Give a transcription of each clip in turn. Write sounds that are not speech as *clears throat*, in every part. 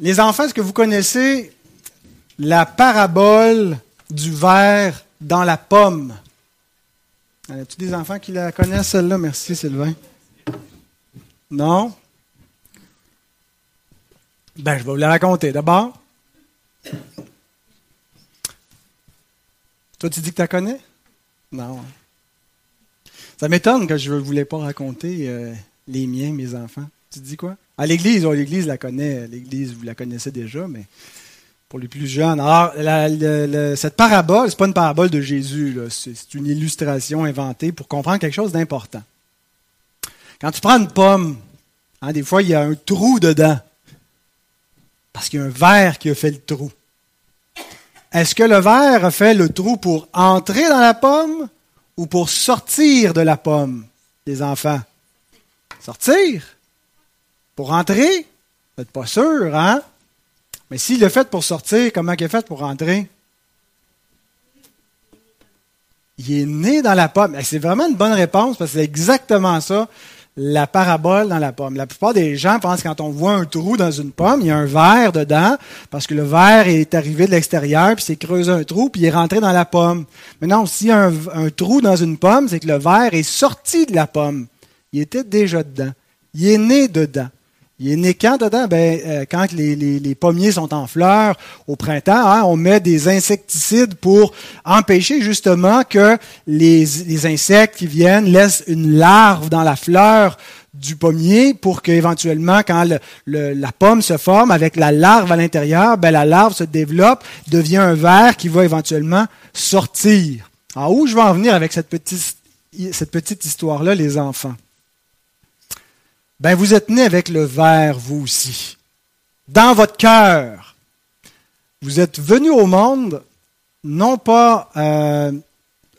Les enfants, est-ce que vous connaissez la parabole du verre dans la pomme? Y a-t-il des enfants qui la connaissent, celle-là? Merci, Sylvain. Non? Ben, je vais vous la raconter. D'abord, toi, tu dis que tu la connais? Non. Ça m'étonne que je ne voulais pas raconter euh, les miens, mes enfants. Tu dis quoi? À l'Église, oh, l'Église la connaît. L'Église, vous la connaissez déjà, mais pour les plus jeunes. Alors, cette parabole, ce n'est pas une parabole de Jésus, c'est une illustration inventée pour comprendre quelque chose d'important. Quand tu prends une pomme, hein, des fois, il y a un trou dedans. Parce qu'il y a un verre qui a fait le trou. Est-ce que le verre a fait le trou pour entrer dans la pomme ou pour sortir de la pomme, les enfants? Sortir? Pour entrer? Vous n'êtes pas sûr, hein? Mais s'il l'a fait pour sortir, comment il a fait pour entrer? Il est né dans la pomme. C'est vraiment une bonne réponse parce que c'est exactement ça la parabole dans la pomme. La plupart des gens pensent que quand on voit un trou dans une pomme, il y a un verre dedans, parce que le verre est arrivé de l'extérieur, puis s'est creusé un trou, puis il est rentré dans la pomme. Mais non, s'il y a un, trou dans une pomme, c'est que le verre est sorti de la pomme. Il était déjà dedans. Il est né dedans. Il est né quand dedans? Ben, euh, quand les, pommiers sont en fleurs au printemps, hein, on met des insecticides pour empêcher justement que les, insectes qui viennent laissent une larve dans la fleur du pommier pour qu'éventuellement, quand la pomme se forme avec la larve à l'intérieur, ben, la larve se développe, devient un verre qui va éventuellement sortir. Alors, où je vais en venir avec cette petite histoire-là, les enfants? Ben vous êtes né avec le verre, vous aussi. Dans votre cœur. Vous êtes venu au monde, non pas euh,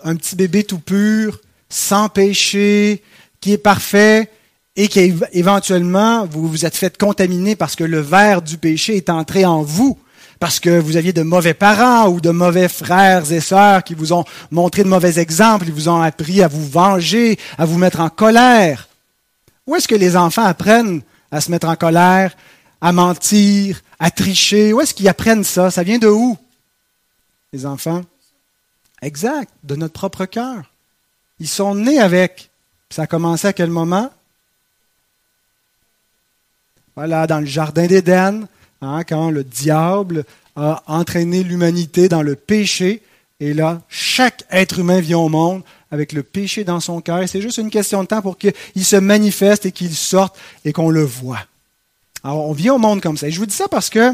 un petit bébé tout pur, sans péché, qui est parfait, et qui éventuellement vous vous êtes fait contaminer parce que le verre du péché est entré en vous, parce que vous aviez de mauvais parents ou de mauvais frères et sœurs qui vous ont montré de mauvais exemples, ils vous ont appris à vous venger, à vous mettre en colère. Où est-ce que les enfants apprennent à se mettre en colère, à mentir, à tricher? Où est-ce qu'ils apprennent ça? Ça vient de où? Les enfants? Exact, de notre propre cœur. Ils sont nés avec. Ça a commencé à quel moment? Voilà, dans le jardin d'Éden, hein, quand le diable a entraîné l'humanité dans le péché. Et là, chaque être humain vient au monde avec le péché dans son cœur. C'est juste une question de temps pour qu'il se manifeste et qu'il sorte et qu'on le voit. Alors, on vient au monde comme ça. Et je vous dis ça parce que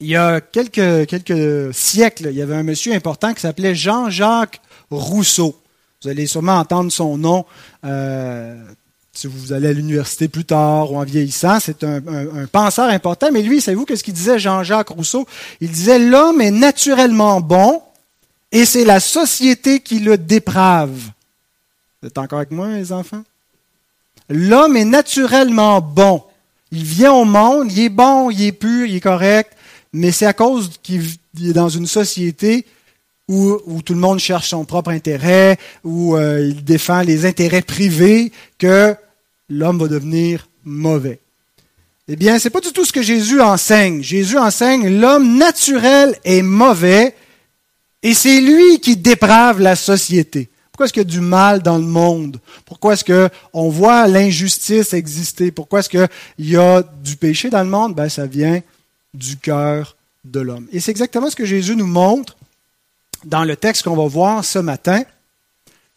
il y a quelques, quelques siècles, il y avait un monsieur important qui s'appelait Jean-Jacques Rousseau. Vous allez sûrement entendre son nom euh, si vous allez à l'université plus tard ou en vieillissant. C'est un, un, penseur important. Mais lui, savez-vous qu'est-ce qu'il disait, Jean-Jacques Rousseau? Il disait, l'homme est naturellement bon, et c'est la société qui le déprave. Vous êtes encore avec moi, les enfants? L'homme est naturellement bon. Il vient au monde, il est bon, il est pur, il est correct, mais c'est à cause qu'il est dans une société où, tout le monde cherche son propre intérêt, où euh, il défend les intérêts privés, que l'homme va devenir mauvais. Eh bien, c'est pas du tout ce que Jésus enseigne. Jésus enseigne l'homme naturel est mauvais, et c'est lui qui déprave la société. Pourquoi est-ce qu'il y a du mal dans le monde? Pourquoi est-ce qu'on voit l'injustice exister? Pourquoi est-ce qu'il y a du péché dans le monde? Ben, ça vient du cœur de l'homme. Et c'est exactement ce que Jésus nous montre dans le texte qu'on va voir ce matin,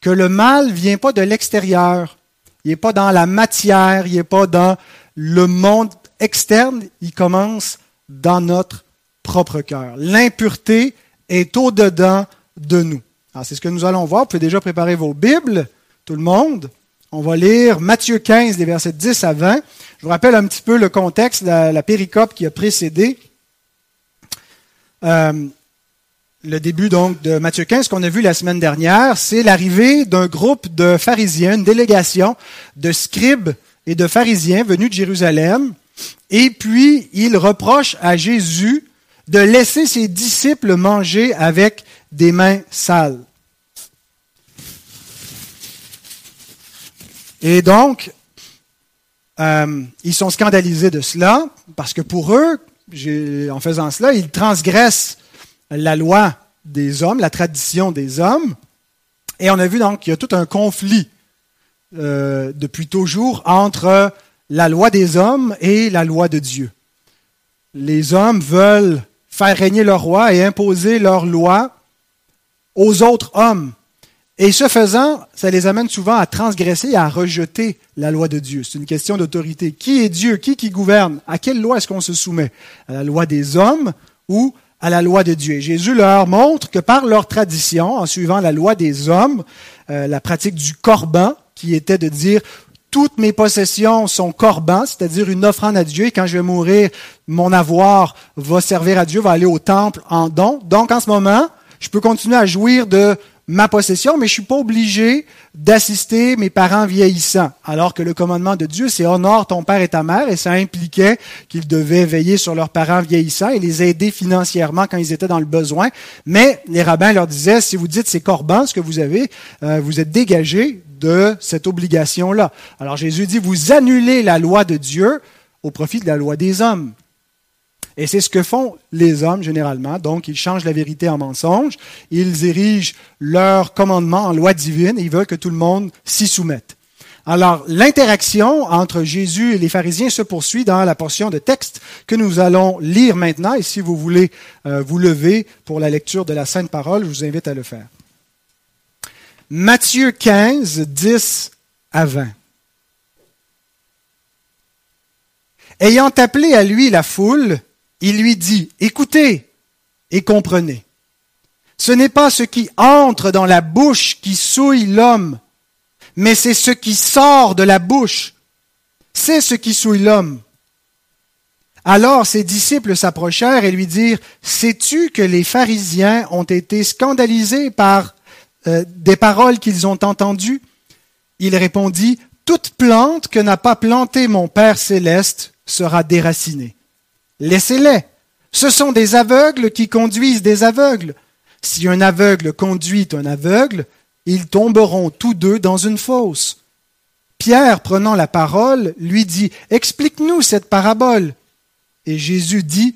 que le mal ne vient pas de l'extérieur. Il n'est pas dans la matière, il n'est pas dans le monde externe, il commence dans notre propre cœur. L'impureté est au-dedans de nous. c'est ce que nous allons voir. Vous pouvez déjà préparer vos Bibles, tout le monde. On va lire Matthieu 15, les versets 10 à 20. Je vous rappelle un petit peu le contexte, la, la péricope qui a précédé. Euh, le début donc de Matthieu 15 qu'on a vu la semaine dernière, c'est l'arrivée d'un groupe de pharisiens, une délégation de scribes et de pharisiens venus de Jérusalem. Et puis, ils reprochent à Jésus de laisser ses disciples manger avec des mains sales. Et donc, euh, ils sont scandalisés de cela, parce que pour eux, en faisant cela, ils transgressent la loi des hommes, la tradition des hommes. Et on a vu donc qu'il y a tout un conflit euh, depuis toujours entre la loi des hommes et la loi de Dieu. Les hommes veulent faire régner leur roi et imposer leur loi aux autres hommes. Et ce faisant, ça les amène souvent à transgresser et à rejeter la loi de Dieu. C'est une question d'autorité. Qui est Dieu? Qui qui gouverne? À quelle loi est-ce qu'on se soumet? À la loi des hommes ou à la loi de Dieu? Jésus leur montre que par leur tradition, en suivant la loi des hommes, euh, la pratique du corban, qui était de dire toutes mes possessions sont corbans, c'est-à-dire une offrande à Dieu, et quand je vais mourir, mon avoir va servir à Dieu, va aller au temple en don. Donc en ce moment, je peux continuer à jouir de ma possession, mais je suis pas obligé d'assister mes parents vieillissants. Alors que le commandement de Dieu, c'est honore ton père et ta mère, et ça impliquait qu'ils devaient veiller sur leurs parents vieillissants et les aider financièrement quand ils étaient dans le besoin. Mais les rabbins leur disaient, si vous dites c'est corban ce que vous avez, euh, vous êtes dégagé de cette obligation-là. Alors Jésus dit, vous annulez la loi de Dieu au profit de la loi des hommes. Et c'est ce que font les hommes généralement. Donc, ils changent la vérité en mensonge, ils érigent leur commandement en loi divine et ils veulent que tout le monde s'y soumette. Alors, l'interaction entre Jésus et les pharisiens se poursuit dans la portion de texte que nous allons lire maintenant. Et si vous voulez euh, vous lever pour la lecture de la Sainte Parole, je vous invite à le faire. Matthieu 15, 10 à 20. Ayant appelé à lui la foule, il lui dit, écoutez et comprenez. Ce n'est pas ce qui entre dans la bouche qui souille l'homme, mais c'est ce qui sort de la bouche. C'est ce qui souille l'homme. Alors ses disciples s'approchèrent et lui dirent, Sais-tu que les pharisiens ont été scandalisés par euh, des paroles qu'ils ont entendues? Il répondit, Toute plante que n'a pas plantée mon Père céleste sera déracinée. Laissez-les. Ce sont des aveugles qui conduisent des aveugles. Si un aveugle conduit un aveugle, ils tomberont tous deux dans une fosse. Pierre, prenant la parole, lui dit, Explique-nous cette parabole. Et Jésus dit,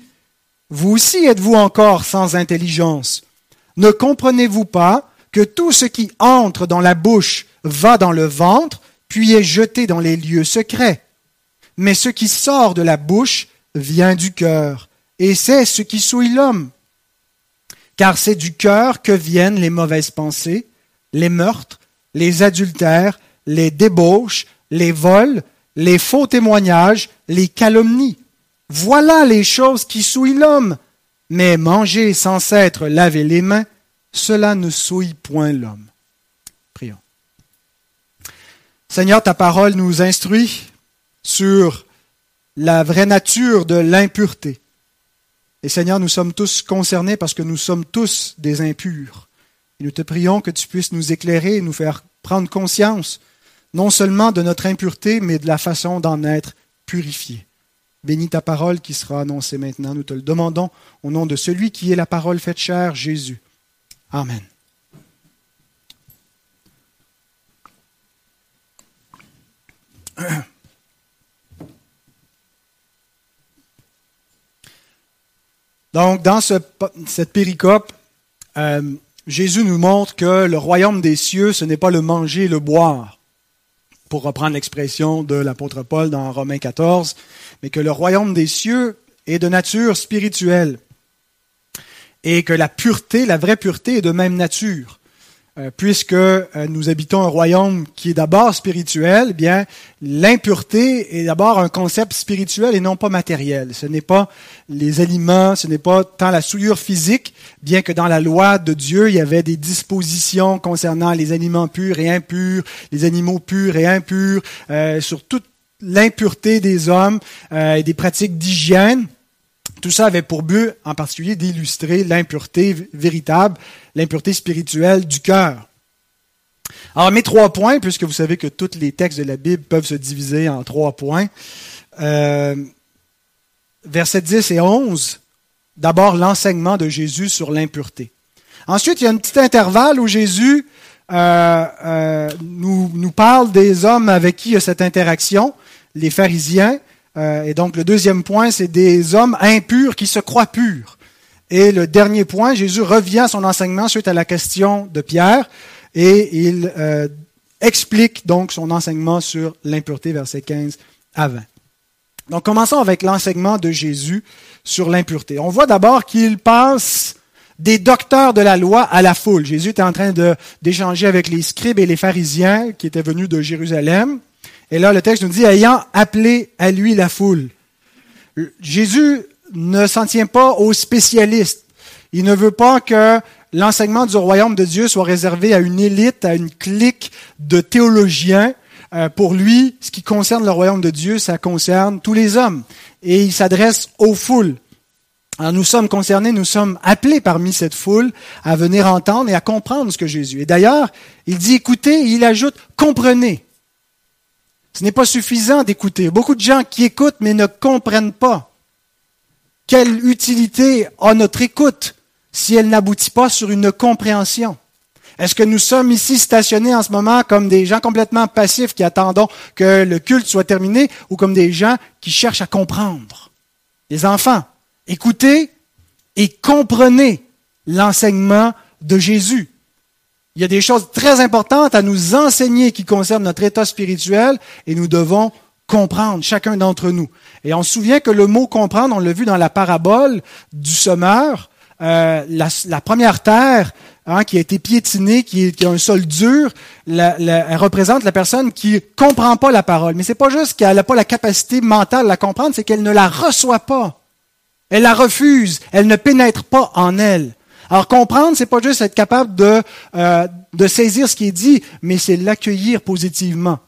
Vous aussi êtes-vous encore sans intelligence Ne comprenez-vous pas que tout ce qui entre dans la bouche va dans le ventre, puis est jeté dans les lieux secrets? Mais ce qui sort de la bouche vient du cœur, et c'est ce qui souille l'homme. Car c'est du cœur que viennent les mauvaises pensées, les meurtres, les adultères, les débauches, les vols, les faux témoignages, les calomnies. Voilà les choses qui souillent l'homme. Mais manger sans s'être lavé les mains, cela ne souille point l'homme. Prions. Seigneur, ta parole nous instruit sur la vraie nature de l'impureté. Et Seigneur, nous sommes tous concernés parce que nous sommes tous des impurs. Et nous te prions que tu puisses nous éclairer et nous faire prendre conscience non seulement de notre impureté, mais de la façon d'en être purifié. Bénis ta parole qui sera annoncée maintenant. Nous te le demandons au nom de celui qui est la parole faite chair, Jésus. Amen. *clears throat* Donc, dans cette péricope, euh, Jésus nous montre que le royaume des cieux, ce n'est pas le manger et le boire, pour reprendre l'expression de l'apôtre Paul dans Romains 14, mais que le royaume des cieux est de nature spirituelle et que la pureté, la vraie pureté, est de même nature. Euh, puisque euh, nous habitons un royaume qui est d'abord spirituel, eh bien l'impureté est d'abord un concept spirituel et non pas matériel. Ce n'est pas les aliments, ce n'est pas tant la souillure physique, bien que dans la loi de Dieu, il y avait des dispositions concernant les aliments purs et impurs, les animaux purs et impurs, euh, sur toute l'impureté des hommes et des pratiques d'hygiène. Tout ça avait pour but, en particulier, d'illustrer l'impureté véritable, l'impureté spirituelle du cœur. Alors, mes trois points, puisque vous savez que tous les textes de la Bible peuvent se diviser en trois points. Euh, versets 10 et 11, d'abord l'enseignement de Jésus sur l'impureté. Ensuite, il y a un petit intervalle où Jésus euh, euh, nous, nous parle des hommes avec qui il y a cette interaction les pharisiens. Euh, et donc le deuxième point, c'est des hommes impurs qui se croient purs. Et le dernier point, Jésus revient à son enseignement suite à la question de Pierre et il euh, explique donc son enseignement sur l'impureté, versets 15 à 20. Donc commençons avec l'enseignement de Jésus sur l'impureté. On voit d'abord qu'il passe des docteurs de la loi à la foule. Jésus était en train d'échanger avec les scribes et les pharisiens qui étaient venus de Jérusalem. Et là, le texte nous dit, ayant appelé à lui la foule. Jésus ne s'en tient pas aux spécialistes. Il ne veut pas que l'enseignement du royaume de Dieu soit réservé à une élite, à une clique de théologiens. Euh, pour lui, ce qui concerne le royaume de Dieu, ça concerne tous les hommes. Et il s'adresse aux foules. Alors nous sommes concernés, nous sommes appelés parmi cette foule à venir entendre et à comprendre ce que Jésus. Et d'ailleurs, il dit écoutez, il ajoute comprenez. Ce n'est pas suffisant d'écouter. Beaucoup de gens qui écoutent mais ne comprennent pas. Quelle utilité a notre écoute si elle n'aboutit pas sur une compréhension? Est-ce que nous sommes ici stationnés en ce moment comme des gens complètement passifs qui attendons que le culte soit terminé ou comme des gens qui cherchent à comprendre? Les enfants, écoutez et comprenez l'enseignement de Jésus. Il y a des choses très importantes à nous enseigner qui concernent notre état spirituel et nous devons comprendre, chacun d'entre nous. Et on se souvient que le mot comprendre, on l'a vu dans la parabole du semeur, euh, la, première terre hein, qui a été piétinée, qui, a un sol dur, elle représente la personne qui comprend pas la parole. Mais c'est pas juste qu'elle n'a pas la capacité mentale de la comprendre, c'est qu'elle ne la reçoit pas. Elle la refuse, elle ne pénètre pas en elle. Alors comprendre, c'est pas juste être capable de, euh, de saisir ce qui est dit, mais c'est l'accueillir positivement.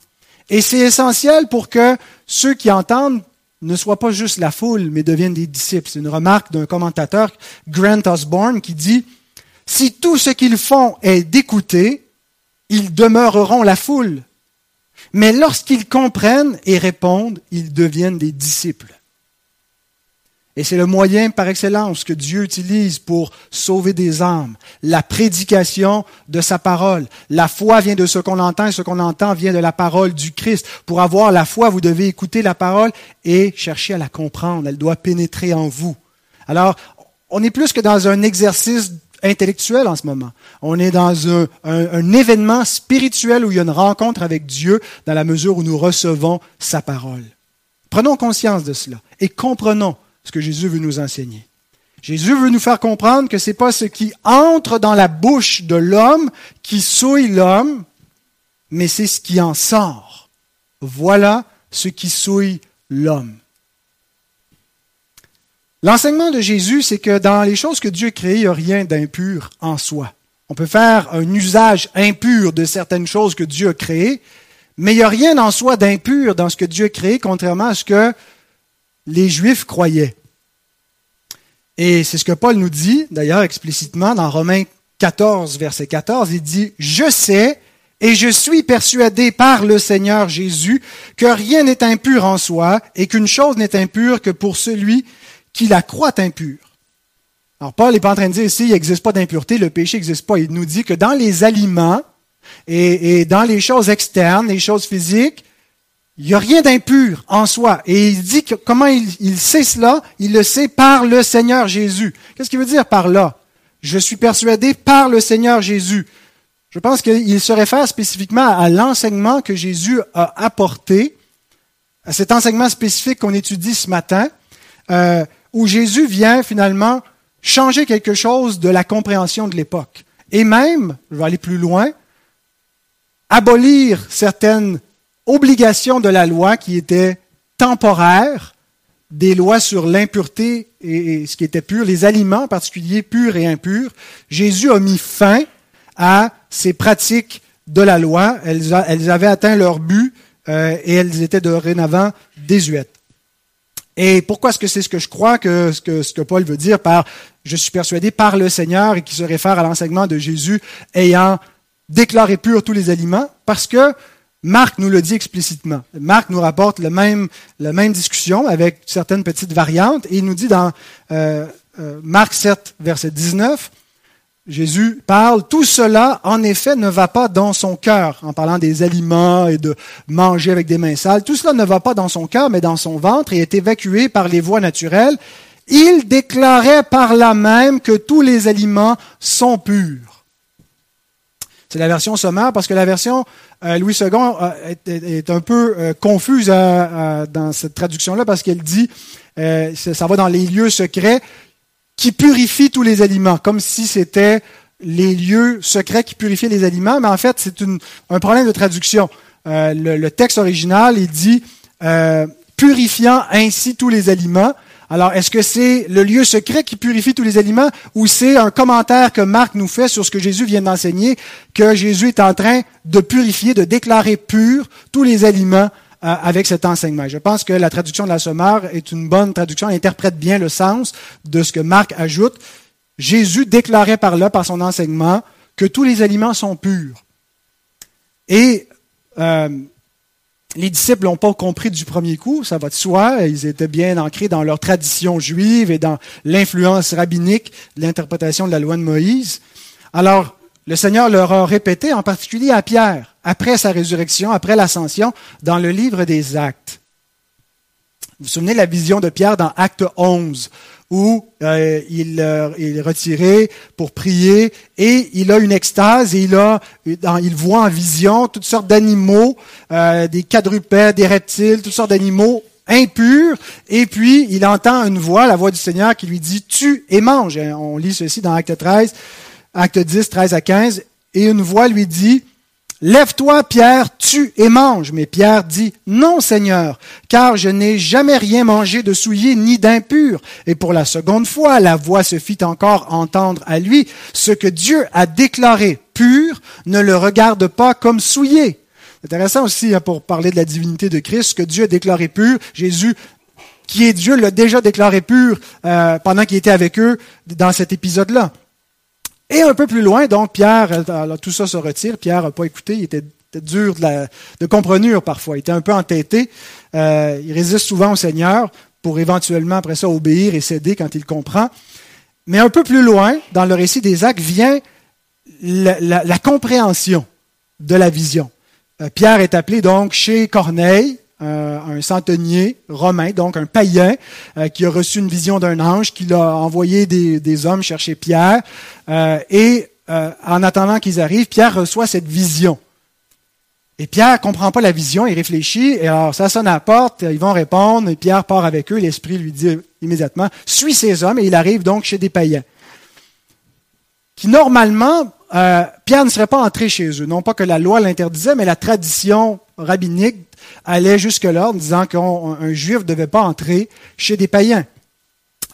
Et c'est essentiel pour que ceux qui entendent ne soient pas juste la foule, mais deviennent des disciples. C'est une remarque d'un commentateur, Grant Osborne, qui dit, si tout ce qu'ils font est d'écouter, ils demeureront la foule. Mais lorsqu'ils comprennent et répondent, ils deviennent des disciples. Et c'est le moyen par excellence que Dieu utilise pour sauver des âmes. La prédication de sa parole. La foi vient de ce qu'on entend et ce qu'on entend vient de la parole du Christ. Pour avoir la foi, vous devez écouter la parole et chercher à la comprendre. Elle doit pénétrer en vous. Alors, on est plus que dans un exercice intellectuel en ce moment. On est dans un, un événement spirituel où il y a une rencontre avec Dieu dans la mesure où nous recevons sa parole. Prenons conscience de cela et comprenons ce que Jésus veut nous enseigner. Jésus veut nous faire comprendre que ce n'est pas ce qui entre dans la bouche de l'homme qui souille l'homme, mais c'est ce qui en sort. Voilà ce qui souille l'homme. L'enseignement de Jésus, c'est que dans les choses que Dieu crée, il n'y a rien d'impur en soi. On peut faire un usage impur de certaines choses que Dieu a créées, mais il n'y a rien en soi d'impur dans ce que Dieu a créé, contrairement à ce que les Juifs croyaient. Et c'est ce que Paul nous dit, d'ailleurs explicitement, dans Romains 14, verset 14. Il dit, Je sais et je suis persuadé par le Seigneur Jésus que rien n'est impur en soi et qu'une chose n'est impure que pour celui qui la croit impure. Alors Paul n'est pas en train de dire ici, il n'existe pas d'impureté, le péché n'existe pas. Il nous dit que dans les aliments et, et dans les choses externes, les choses physiques, il n'y a rien d'impur en soi. Et il dit que comment il, sait cela? Il le sait par le Seigneur Jésus. Qu'est-ce qu'il veut dire par là? Je suis persuadé par le Seigneur Jésus. Je pense qu'il se réfère spécifiquement à l'enseignement que Jésus a apporté, à cet enseignement spécifique qu'on étudie ce matin, euh, où Jésus vient finalement changer quelque chose de la compréhension de l'époque. Et même, je vais aller plus loin, abolir certaines obligation de la loi qui était temporaire, des lois sur l'impureté et, ce qui était pur, les aliments en particulier purs et impurs. Jésus a mis fin à ces pratiques de la loi. Elles, avaient atteint leur but euh, et elles étaient dorénavant désuètes. Et pourquoi est-ce que c'est ce que je crois que ce, que ce que Paul veut dire par je suis persuadé par le Seigneur et qui se réfère à l'enseignement de Jésus ayant déclaré pur tous les aliments? Parce que Marc nous le dit explicitement. Marc nous rapporte le même, la même discussion avec certaines petites variantes et il nous dit dans euh, euh, Marc 7, verset 19, Jésus parle, tout cela, en effet, ne va pas dans son cœur, en parlant des aliments et de manger avec des mains sales. Tout cela ne va pas dans son cœur, mais dans son ventre et est évacué par les voies naturelles. Il déclarait par là même que tous les aliments sont purs. C'est la version sommaire parce que la version euh, Louis II euh, est, un peu euh, confuse dans cette traduction-là parce qu'elle dit, ça va dans les lieux secrets qui purifient tous les aliments, comme si c'était les lieux secrets qui purifiaient les aliments, mais en fait c'est un problème de traduction. Le, le, texte original, il dit purifiant ainsi tous les aliments. Alors, est-ce que c'est le lieu secret qui purifie tous les aliments ou c'est un commentaire que Marc nous fait sur ce que Jésus vient d'enseigner, que Jésus est en train de purifier, de déclarer pur tous les aliments euh, avec cet enseignement? Je pense que la traduction de la Sommeur est une bonne traduction, elle interprète bien le sens de ce que Marc ajoute. Jésus déclarait par là, par son enseignement, que tous les aliments sont purs. Et euh, les disciples n'ont pas compris du premier coup, ça va de soi. Ils étaient bien ancrés dans leur tradition juive et dans l'influence rabbinique de l'interprétation de la loi de Moïse. Alors, le Seigneur leur a répété, en particulier à Pierre, après sa résurrection, après l'ascension, dans le livre des Actes. Vous vous souvenez de la vision de Pierre dans Acte 11, où euh, il, euh, il, est retiré pour prier et il a une extase et il, a, il voit en vision toutes sortes d'animaux, euh, des quadrupèdes, des reptiles, toutes sortes d'animaux impurs. Et puis il entend une voix, la voix du Seigneur qui lui dit Tu et mange. On lit ceci dans Acte 13, Acte 10, 13 à 15. Et une voix lui dit Lève-toi, Pierre, tue et mange. Mais Pierre dit, Non, Seigneur, car je n'ai jamais rien mangé de souillé ni d'impur. Et pour la seconde fois, la voix se fit encore entendre à lui. Ce que Dieu a déclaré pur, ne le regarde pas comme souillé. Intéressant aussi hein, pour parler de la divinité de Christ, ce que Dieu a déclaré pur. Jésus qui est Dieu, l'a déjà déclaré pur euh, pendant qu'il était avec eux dans cet épisode-là. Et un peu plus loin, donc, Pierre, alors, tout ça se retire. Pierre n'a pas écouté, il était, dur de, la, parfois. Il était un peu entêté. Euh, il résiste souvent au Seigneur pour éventuellement, après ça, obéir et céder quand il comprend. Mais un peu plus loin, dans le récit des actes, vient la, compréhension de la vision. Euh, Pierre est appelé donc chez Corneille, euh, un centenier romain, donc un païen, euh, qui a reçu une vision d'un ange, qui l'a envoyé des, hommes chercher Pierre. Euh, et en attendant qu'ils arrivent, Pierre reçoit cette vision. Et Pierre comprend pas la vision, il réfléchit, et alors ça sonne à la porte, ils vont répondre, et Pierre part avec eux, l'Esprit lui dit immédiatement, suis ces hommes, et il arrive donc chez des païens. Qui normalement, Pierre ne serait pas entré chez eux. Non pas que la loi l'interdisait, mais la tradition rabbinique allait jusque-là en disant qu'un juif ne devait pas entrer chez des païens.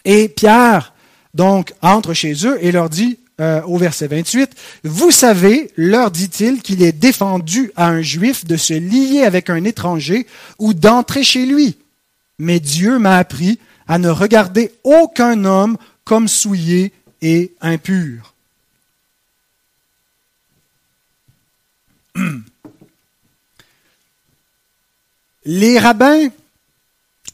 Et Pierre, donc, entre chez eux et leur dit euh, au verset 28, Vous savez, leur dit-il, qu'il est défendu à un juif de se lier avec un étranger ou d'entrer chez lui. Mais Dieu m'a appris à ne regarder aucun homme comme souillé et impur. *clears throat* Les rabbins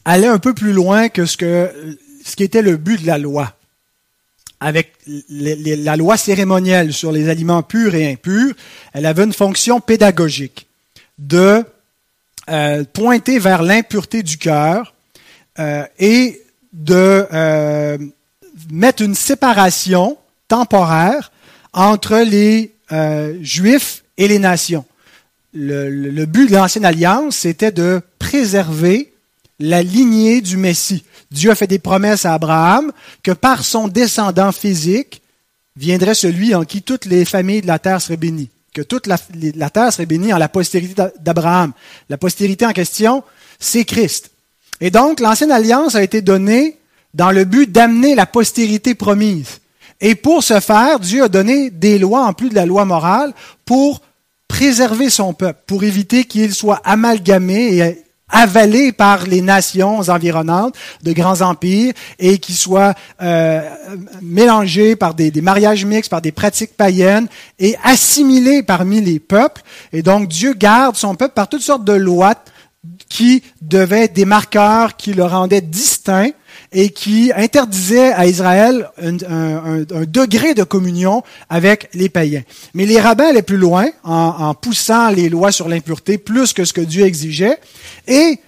allaient un peu plus loin que ce, que, qui était le but de la loi. Avec la loi cérémonielle sur les aliments purs et impurs, elle avait une fonction pédagogique de euh, pointer vers l'impureté du cœur euh, et de euh, mettre une séparation temporaire entre les juifs et les nations le, but de l'ancienne alliance, c'était de préserver la lignée du Messie. Dieu a fait des promesses à Abraham que par son descendant physique viendrait celui en qui toutes les familles de la terre seraient bénies, que toute la, terre serait bénie en la postérité d'Abraham. La postérité en question, c'est Christ. Et donc, l'ancienne alliance a été donnée dans le but d'amener la postérité promise. Et pour ce faire, Dieu a donné des lois en plus de la loi morale pour préserver son peuple pour éviter qu'il soit amalgamé et avalé par les nations environnantes de grands empires et qu'il soit euh, mélangé par des, mariages mixtes, par des pratiques païennes et assimilé parmi les peuples. Et donc Dieu garde son peuple par toutes sortes de lois qui devaient être des marqueurs qui le rendaient distinct et qui interdisait à Israël un, degré de communion avec les païens. Mais les rabbins allaient plus loin en, poussant les lois sur l'impureté plus que ce que Dieu exigeait et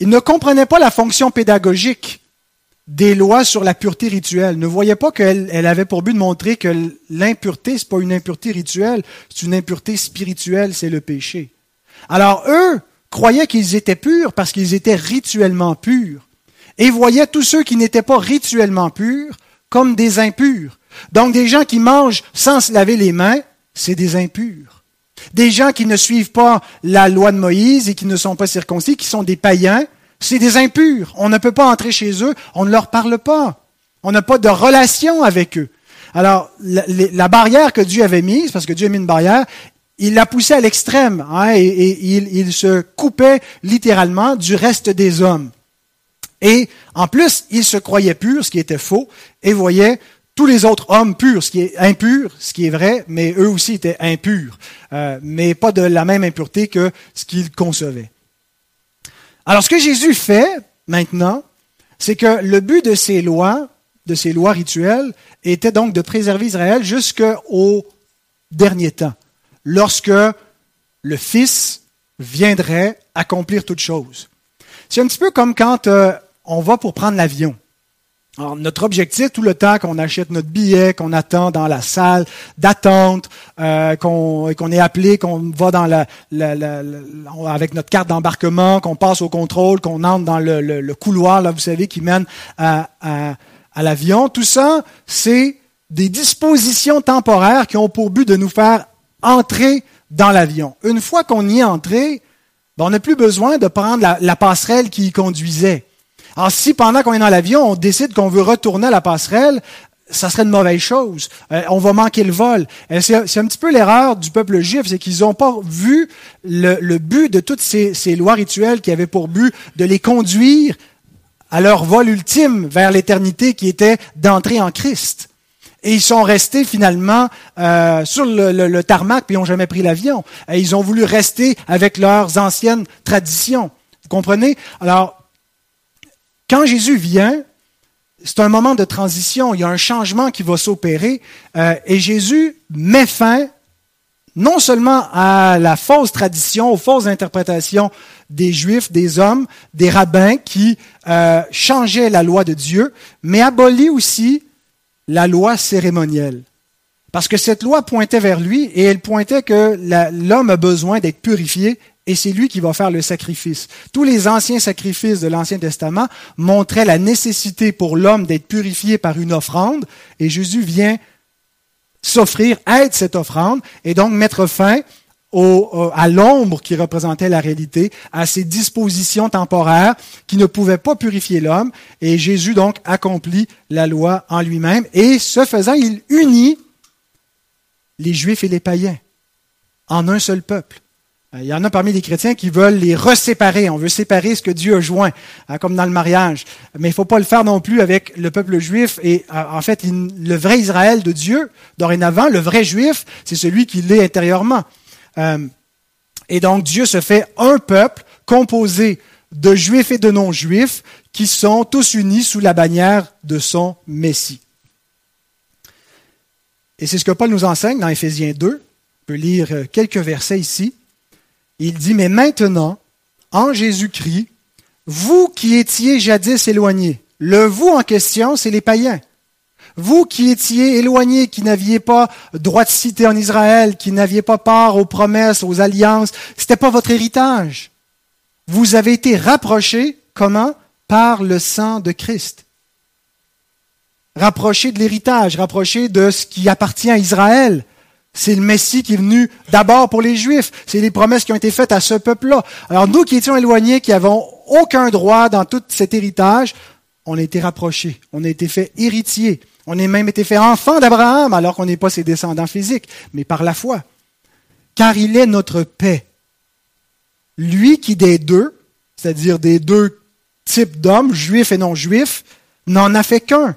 ils ne comprenaient pas la fonction pédagogique des lois sur la pureté rituelle, ne voyaient pas qu'elle elle avait pour but de montrer que l'impureté, c'est pas une impureté rituelle, c'est une impureté spirituelle, c'est le péché. Alors eux croyaient qu'ils étaient purs parce qu'ils étaient rituellement purs et voyaient tous ceux qui n'étaient pas rituellement purs comme des impurs. Donc des gens qui mangent sans se laver les mains, c'est des impurs. Des gens qui ne suivent pas la loi de Moïse et qui ne sont pas circoncis, qui sont des païens, c'est des impurs. On ne peut pas entrer chez eux, on ne leur parle pas. On n'a pas de relation avec eux. Alors, la, barrière que Dieu avait mise, parce que Dieu a mis une barrière, il l'a poussée à l'extrême, hein, et, il, se coupait littéralement du reste des hommes. Et en plus, il se croyait pur, ce qui était faux, et voyait tous les autres hommes purs, ce qui est impur, ce qui est vrai, mais eux aussi étaient impurs, euh, mais pas de la même impureté que ce qu'ils concevaient. Alors, ce que Jésus fait maintenant, c'est que le but de ces lois, de ces lois rituelles, était donc de préserver Israël jusqu'au dernier temps, lorsque le Fils viendrait accomplir toute chose. C'est un petit peu comme quand euh, on va pour prendre l'avion. Alors, notre objectif, tout le temps qu'on achète notre billet, qu'on attend dans la salle d'attente, euh, qu'on est appelé, qu'on va avec notre carte d'embarquement, qu'on passe au contrôle, qu'on entre dans le, couloir, là, vous savez, qui mène à, à l'avion, tout ça, c'est des dispositions temporaires qui ont pour but de nous faire entrer dans l'avion. Une fois qu'on y est entré, ben, on n'a plus besoin de prendre la passerelle qui y conduisait. Alors, si pendant qu'on est dans l'avion, on décide qu'on veut retourner à la passerelle, ça serait une mauvaise chose. Euh, on va manquer le vol. Euh, c'est un petit peu l'erreur du peuple juif, c'est qu'ils n'ont pas vu le, but de toutes ces, lois rituelles qui avaient pour but de les conduire à leur vol ultime vers l'éternité qui était d'entrer en Christ. Et ils sont restés finalement euh, sur le, le, tarmac puis ils n'ont jamais pris l'avion. Ils ont voulu rester avec leurs anciennes traditions. Vous comprenez? Alors, quand Jésus vient, c'est un moment de transition, il y a un changement qui va s'opérer, euh, et Jésus met fin non seulement à la fausse tradition, aux fausses interprétations des Juifs, des hommes, des rabbins qui euh, changeaient la loi de Dieu, mais abolit aussi la loi cérémonielle. Parce que cette loi pointait vers lui et elle pointait que l'homme a besoin d'être purifié et c'est lui qui va faire le sacrifice. Tous les anciens sacrifices de l'Ancien Testament montraient la nécessité pour l'homme d'être purifié par une offrande, et Jésus vient s'offrir, être cette offrande, et donc mettre fin à l'ombre qui représentait la réalité, à ces dispositions temporaires qui ne pouvaient pas purifier l'homme, et Jésus donc accomplit la loi en lui-même, et ce faisant, il unit les Juifs et les païens en un seul peuple. Euh, il y en a parmi les chrétiens qui veulent les reséparer. On veut séparer ce que Dieu a joint, hein, comme dans le mariage. Mais il ne faut pas le faire non plus avec le peuple juif. Et euh, en fait, le vrai Israël de Dieu, dorénavant, le vrai juif, c'est celui qui l'est intérieurement. Euh, et donc, Dieu se fait un peuple composé de juifs et de non-juifs qui sont tous unis sous la bannière de son Messie. Et c'est ce que Paul nous enseigne dans Éphésiens 2. On peut lire quelques versets ici. Il dit, mais maintenant, en Jésus-Christ, vous qui étiez jadis éloignés, le vous en question, c'est les païens. Vous qui étiez éloignés, qui n'aviez pas droit de cité en Israël, qui n'aviez pas part aux promesses, aux alliances, c'était pas votre héritage. Vous avez été rapprochés, comment? Par le sang de Christ. Rapprochés de l'héritage, rapprochés de ce qui appartient à Israël. C'est le Messie qui est venu d'abord pour les Juifs. C'est les promesses qui ont été faites à ce peuple-là. Alors nous qui étions éloignés, qui n'avons aucun droit dans tout cet héritage, on a été rapprochés, on a été fait héritiers, on a même été fait enfant d'Abraham alors qu'on n'est pas ses descendants physiques, mais par la foi. Car il est notre paix. Lui qui des deux, c'est-à-dire des deux types d'hommes, juifs et non juifs, n'en a fait qu'un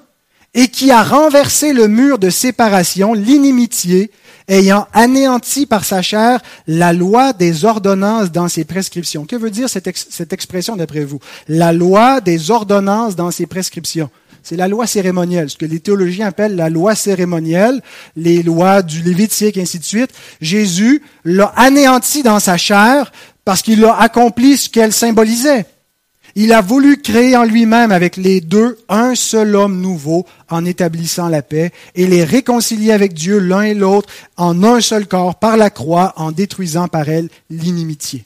et qui a renversé le mur de séparation, l'inimitié, ayant anéanti par sa chair la loi des ordonnances dans ses prescriptions. Que veut dire cette, expression d'après vous? La loi des ordonnances dans ses prescriptions. C'est la loi cérémonielle, ce que les théologiens appellent la loi cérémonielle, les lois du Lévitique, ainsi de suite. Jésus l'a anéanti dans sa chair parce qu'il a accompli ce qu'elle symbolisait. Il a voulu créer en lui-même avec les deux un seul homme nouveau en établissant la paix et les réconcilier avec Dieu l'un et l'autre en un seul corps par la croix en détruisant par elle l'inimitié.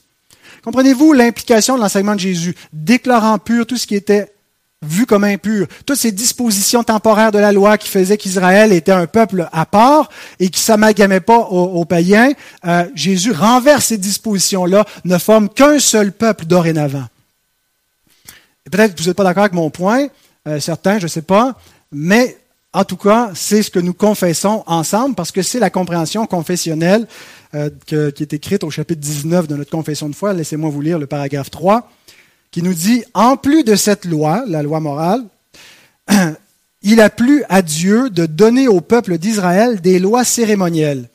Comprenez-vous l'implication de l'enseignement de Jésus, déclarant pur tout ce qui était vu comme impur, toutes ces dispositions temporaires de la loi qui faisaient qu'Israël était un peuple à part et qui s'amalgamait pas aux, païens, euh, Jésus renverse ces dispositions-là, ne forme qu'un seul peuple dorénavant. Peut-être que vous n'êtes pas d'accord avec mon point, euh, certains, je ne sais pas, mais en tout cas, c'est ce que nous confessons ensemble parce que c'est la compréhension confessionnelle euh, qui est écrite au chapitre 19 de notre confession de foi. Laissez-moi vous lire le paragraphe 3 qui nous dit, en plus de cette loi, la loi morale, *clears throat* il a plu à Dieu de donner au peuple d'Israël des lois cérémonielles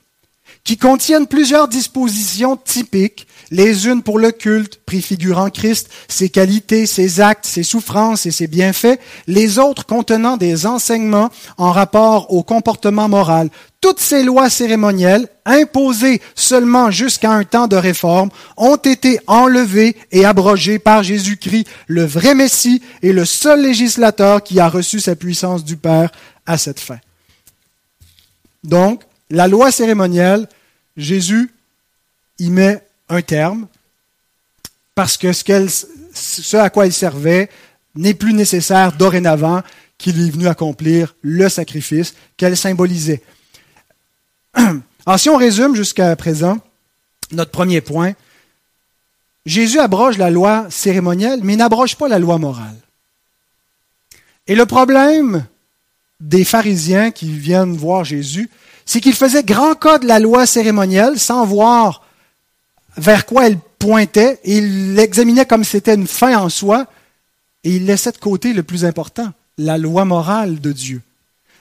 qui contiennent plusieurs dispositions typiques, les unes pour le culte, préfigurant Christ, ses qualités, ses actes, ses souffrances et ses bienfaits, les autres contenant des enseignements en rapport au comportement moral. Toutes ces lois cérémonielles, imposées seulement jusqu'à un temps de réforme, ont été enlevées et abrogées par Jésus-Christ, le vrai Messie et le seul législateur qui a reçu sa puissance du Père à cette fin. Donc, la loi cérémonielle, Jésus y met un terme parce que ce, à quoi il servait n'est plus nécessaire dorénavant qu'il est venu accomplir le sacrifice qu'elle symbolisait. *clears throat* Alors si on résume jusqu'à présent notre premier point, Jésus abroge la loi cérémonielle, mais n'abroge pas la loi morale. Et le problème des pharisiens qui viennent voir Jésus, c'est qu'il faisait grand cas de la loi cérémonielle sans voir vers quoi elle pointait, il l'examinait comme c'était une fin en soi, et il laissait de côté le plus important, la loi morale de Dieu.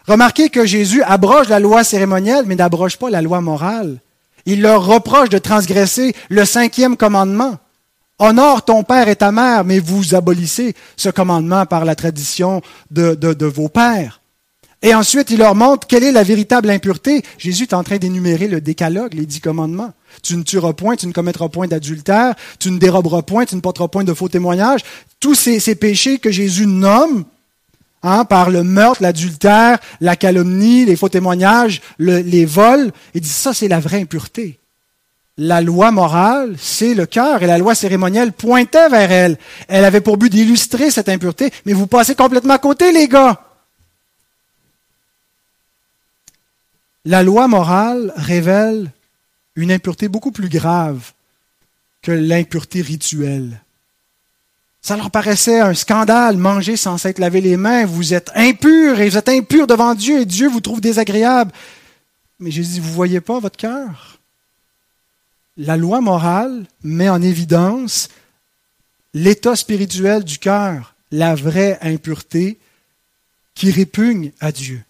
Remarquez que Jésus abroge la loi cérémonielle, mais n'abroge pas la loi morale. Il leur reproche de transgresser le cinquième commandement. Honore ton père et ta mère, mais vous abolissez ce commandement par la tradition de vos pères. Et ensuite, il leur montre quelle est la véritable impureté. Jésus est en train d'énumérer le décalogue, les dix commandements. Tu ne tueras point, tu ne commettras point d'adultère, tu ne déroberas point, tu ne porteras point de faux témoignages. Tous ces, péchés que Jésus nomme hein, par le meurtre, l'adultère, la calomnie, les faux témoignages, les vols, il dit ça, c'est la vraie impureté. La loi morale, c'est le cœur, et la loi cérémonielle pointait vers elle. Elle avait pour but d'illustrer cette impureté, mais vous passez complètement à côté, les gars. La loi morale révèle une impureté beaucoup plus grave que l'impureté rituelle. Ça leur paraissait un scandale, manger sans s'être lavé les mains. Vous êtes impurs et vous êtes impurs devant Dieu et Dieu vous trouve désagréable. Mais Jésus, vous voyez pas votre cœur? La loi morale met en évidence l'état spirituel du cœur, la vraie impureté qui répugne à Dieu.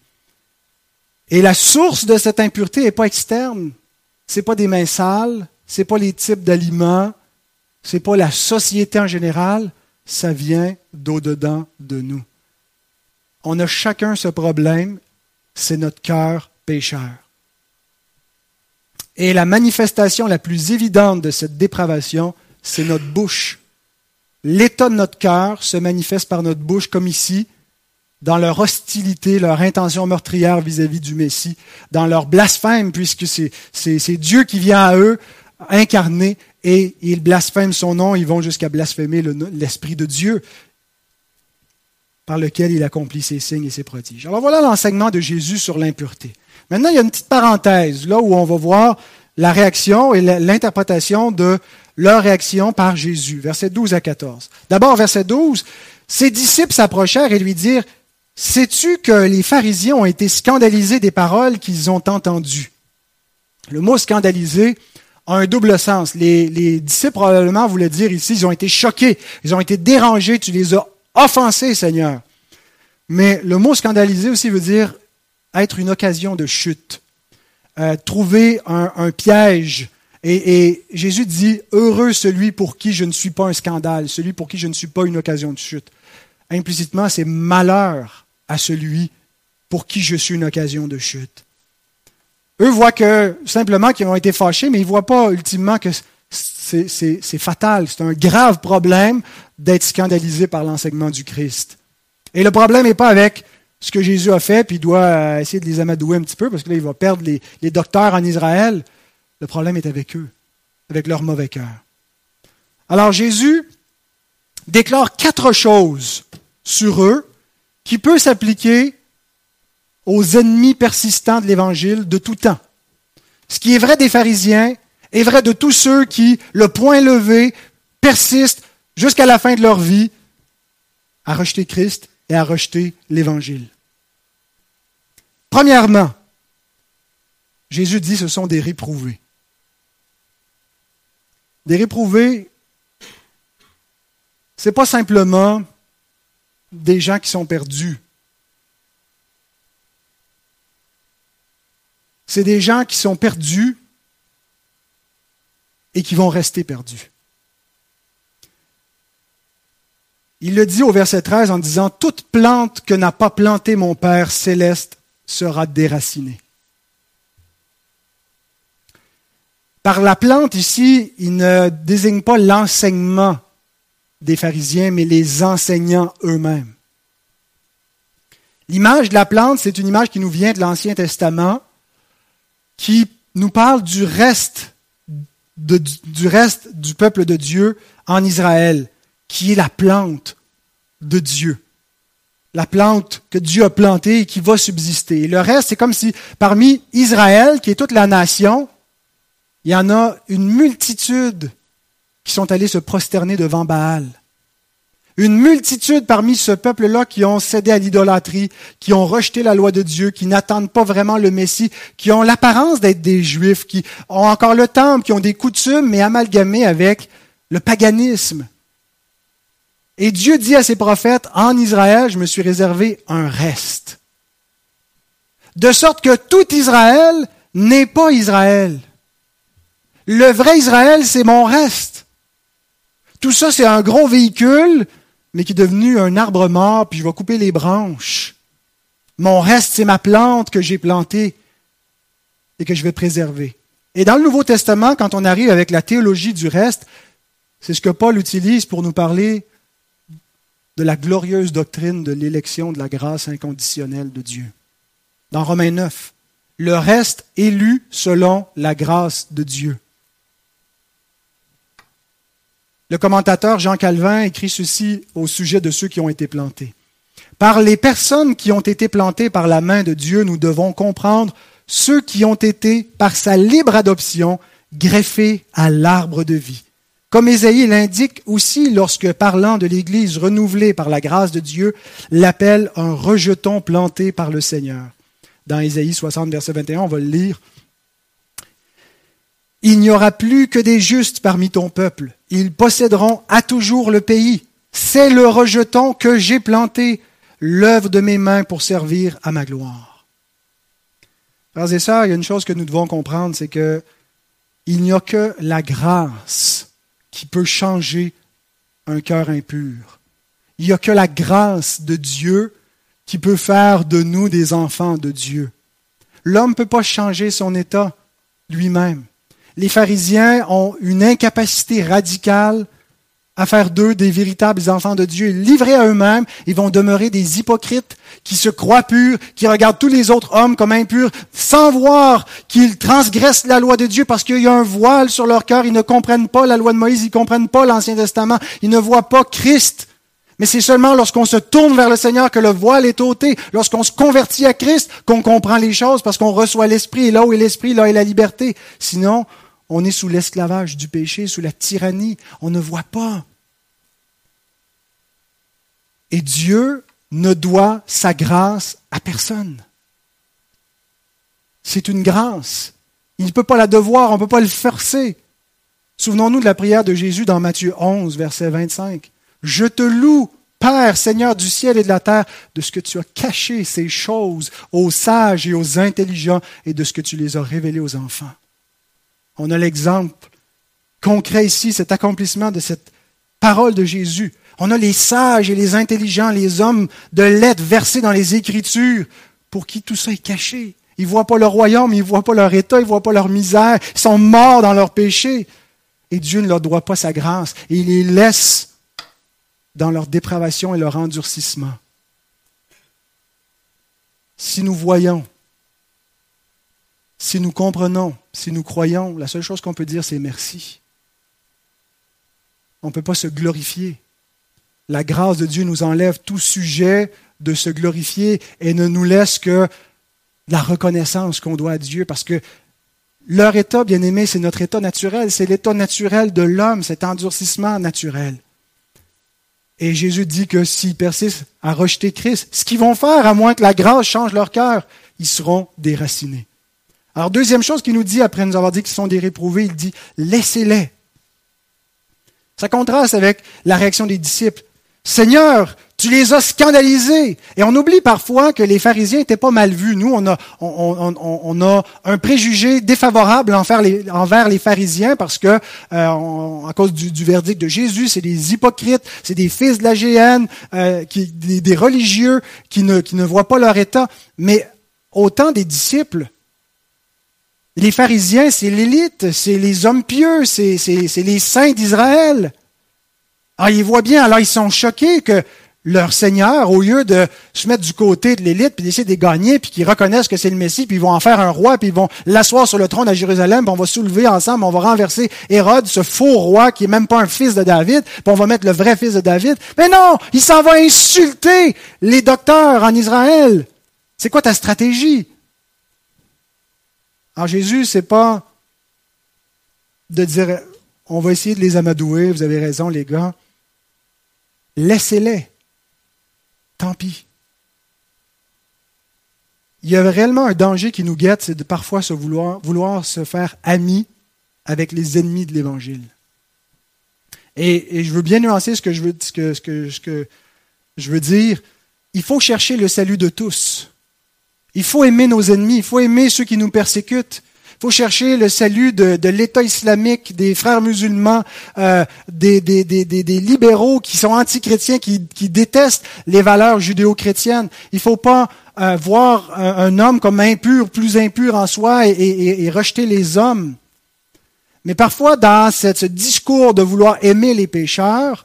Et la source de cette impureté n'est pas externe. Ce n'est pas des mains sales, ce n'est pas les types d'aliments, ce n'est pas la société en général, ça vient d'au-dedans de nous. On a chacun ce problème, c'est notre cœur pécheur. Et la manifestation la plus évidente de cette dépravation, c'est notre bouche. L'état de notre cœur se manifeste par notre bouche, comme ici, dans leur hostilité, leur intention meurtrière vis-à-vis du Messie, dans leur blasphème, puisque c'est Dieu qui vient à eux, incarné, et ils blasphèment son nom, ils vont jusqu'à blasphémer l'Esprit de Dieu par lequel il accomplit ses signes et ses prodiges. Alors voilà l'enseignement de Jésus sur l'impureté. Maintenant, il y a une petite parenthèse, là où on va voir la réaction et l'interprétation de leur réaction par Jésus, versets 12 à 14. D'abord, verset 12, ses disciples s'approchèrent et lui dirent, Sais-tu que les pharisiens ont été scandalisés des paroles qu'ils ont entendues? Le mot scandalisé a un double sens. Les, disciples probablement voulaient dire ici, ils ont été choqués, ils ont été dérangés, tu les as offensés, Seigneur. Mais le mot scandaliser aussi veut dire être une occasion de chute, euh, trouver un, piège. Et, Jésus dit, heureux celui pour qui je ne suis pas un scandale, celui pour qui je ne suis pas une occasion de chute. Implicitement, c'est malheur à celui pour qui je suis une occasion de chute. Eux voient que simplement qu'ils ont été fâchés, mais ils ne voient pas ultimement que c'est fatal, c'est un grave problème d'être scandalisé par l'enseignement du Christ. Et le problème n'est pas avec ce que Jésus a fait, puis il doit euh, essayer de les amadouer un petit peu, parce que là, il va perdre les, les docteurs en Israël. Le problème est avec eux, avec leur mauvais cœur. Alors Jésus déclare quatre choses sur eux qui peuvent s'appliquer aux ennemis persistants de l'Évangile de tout temps. Ce qui est vrai des pharisiens est vrai de tous ceux qui, le point levé, persistent jusqu'à la fin de leur vie à rejeter Christ et à rejeter l'Évangile. Premièrement, Jésus dit ce sont des réprouvés. Des réprouvés, ce n'est pas simplement des gens qui sont perdus. C'est des gens qui sont perdus et qui vont rester perdus. Il le dit au verset 13 en disant, Toute plante que n'a pas plantée mon Père céleste sera déracinée. Par la plante ici, il ne désigne pas l'enseignement des pharisiens, mais les enseignants eux-mêmes. L'image de la plante, c'est une image qui nous vient de l'Ancien Testament, qui nous parle du reste du du peuple de Dieu en Israël, qui est la plante de Dieu. La plante que Dieu a plantée et qui va subsister. Et le reste, c'est comme si parmi Israël, qui est toute la nation, il y en a une multitude qui sont allés se prosterner devant Baal une multitude parmi ce peuple-là qui ont cédé à l'idolâtrie, qui ont rejeté la loi de Dieu, qui n'attendent pas vraiment le Messie, qui ont l'apparence d'être des Juifs, qui ont encore le temple, qui ont des coutumes, mais amalgamées avec le paganisme. Et Dieu dit à ses prophètes, en Israël, je me suis réservé un reste. De sorte que tout Israël n'est pas Israël. Le vrai Israël, c'est mon reste. Tout ça, c'est un gros véhicule mais qui est devenu un arbre mort, puis je vais couper les branches. Mon reste, c'est ma plante que j'ai plantée et que je vais préserver. Et dans le Nouveau Testament, quand on arrive avec la théologie du reste, c'est ce que Paul utilise pour nous parler de la glorieuse doctrine de l'élection de la grâce inconditionnelle de Dieu. Dans Romains 9, le reste élu selon la grâce de Dieu. Le commentateur Jean Calvin écrit ceci au sujet de ceux qui ont été plantés. Par les personnes qui ont été plantées par la main de Dieu, nous devons comprendre ceux qui ont été, par sa libre adoption, greffés à l'arbre de vie. Comme Ésaïe l'indique aussi lorsque, parlant de l'Église renouvelée par la grâce de Dieu, l'appelle un rejeton planté par le Seigneur. Dans Ésaïe 60, verset 21, on va le lire. Il n'y aura plus que des justes parmi ton peuple. Ils posséderont à toujours le pays. C'est le rejeton que j'ai planté, l'œuvre de mes mains pour servir à ma gloire. Frères et sœurs, il y a une chose que nous devons comprendre, c'est que il n'y a que la grâce qui peut changer un cœur impur. Il n'y a que la grâce de Dieu qui peut faire de nous des enfants de Dieu. L'homme ne peut pas changer son état lui-même les pharisiens ont une incapacité radicale à faire d'eux des véritables enfants de Dieu. Livrés à eux-mêmes, ils vont demeurer des hypocrites qui se croient purs, qui regardent tous les autres hommes comme impurs, sans voir qu'ils transgressent la loi de Dieu parce qu'il y a un voile sur leur cœur. Ils ne comprennent pas la loi de Moïse, ils ne comprennent pas l'Ancien Testament, ils ne voient pas Christ. Mais c'est seulement lorsqu'on se tourne vers le Seigneur que le voile est ôté, lorsqu'on se convertit à Christ qu'on comprend les choses parce qu'on reçoit l'Esprit. Et là où est l'Esprit, là est la liberté. Sinon, on est sous l'esclavage du péché, sous la tyrannie. On ne voit pas. Et Dieu ne doit sa grâce à personne. C'est une grâce. Il ne peut pas la devoir, on ne peut pas le forcer. Souvenons-nous de la prière de Jésus dans Matthieu 11, verset 25. Je te loue, Père, Seigneur du ciel et de la terre, de ce que tu as caché ces choses aux sages et aux intelligents et de ce que tu les as révélées aux enfants. On a l'exemple concret ici, cet accomplissement de cette parole de Jésus. On a les sages et les intelligents, les hommes de lettres versés dans les Écritures, pour qui tout ça est caché. Ils ne voient pas leur royaume, ils ne voient pas leur état, ils ne voient pas leur misère, ils sont morts dans leur péché. Et Dieu ne leur doit pas sa grâce. Et il les laisse dans leur dépravation et leur endurcissement. Si nous voyons, si nous comprenons, si nous croyons, la seule chose qu'on peut dire, c'est merci. On ne peut pas se glorifier. La grâce de Dieu nous enlève tout sujet de se glorifier et ne nous laisse que la reconnaissance qu'on doit à Dieu parce que leur état, bien aimé, c'est notre état naturel, c'est l'état naturel de l'homme, cet endurcissement naturel. Et Jésus dit que s'ils persistent à rejeter Christ, ce qu'ils vont faire, à moins que la grâce change leur cœur, ils seront déracinés. Alors, deuxième chose qu'il nous dit, après nous avoir dit qu'ils sont des réprouvés, il dit, laissez-les. Ça contraste avec la réaction des disciples. Seigneur, tu les as scandalisés. Et on oublie parfois que les pharisiens n'étaient pas mal vus. Nous, on a, on, a un préjugé défavorable envers les, pharisiens parce que, euh, à cause du, verdict de Jésus, c'est des hypocrites, c'est des fils de la GN, euh, qui, des, religieux qui ne, qui ne voient pas leur état. Mais autant des disciples, les pharisiens, c'est l'élite, c'est les hommes pieux, c'est les saints d'Israël. Alors, ils voient bien, alors ils sont choqués que leur Seigneur, au lieu de se mettre du côté de l'élite, puis d'essayer de les gagner, puis qu'ils reconnaissent que c'est le Messie, puis ils vont en faire un roi, puis ils vont l'asseoir sur le trône à Jérusalem, puis on va soulever ensemble, on va renverser Hérode, ce faux roi qui est même pas un fils de David, puis on va mettre le vrai fils de David. Mais non, il s'en va insulter les docteurs en Israël. C'est quoi ta stratégie? Alors Jésus, c'est pas de dire, on va essayer de les amadouer, vous avez raison les gars. Laissez-les. Tant pis. Il y a réellement un danger qui nous guette, c'est de parfois se vouloir, vouloir se faire amis avec les ennemis de l'Évangile. Et, je veux bien nuancer ce que je veux dire. Il faut chercher le salut de tous. Il faut aimer nos ennemis, il faut aimer ceux qui nous persécutent. Il faut chercher le salut de, l'État islamique, des frères musulmans, euh, des, libéraux qui sont antichrétiens, qui, qui détestent les valeurs judéo-chrétiennes. Il ne faut pas euh, voir un, homme comme impur, plus impur en soi, et rejeter les hommes. Mais parfois, dans ce discours de vouloir aimer les pécheurs,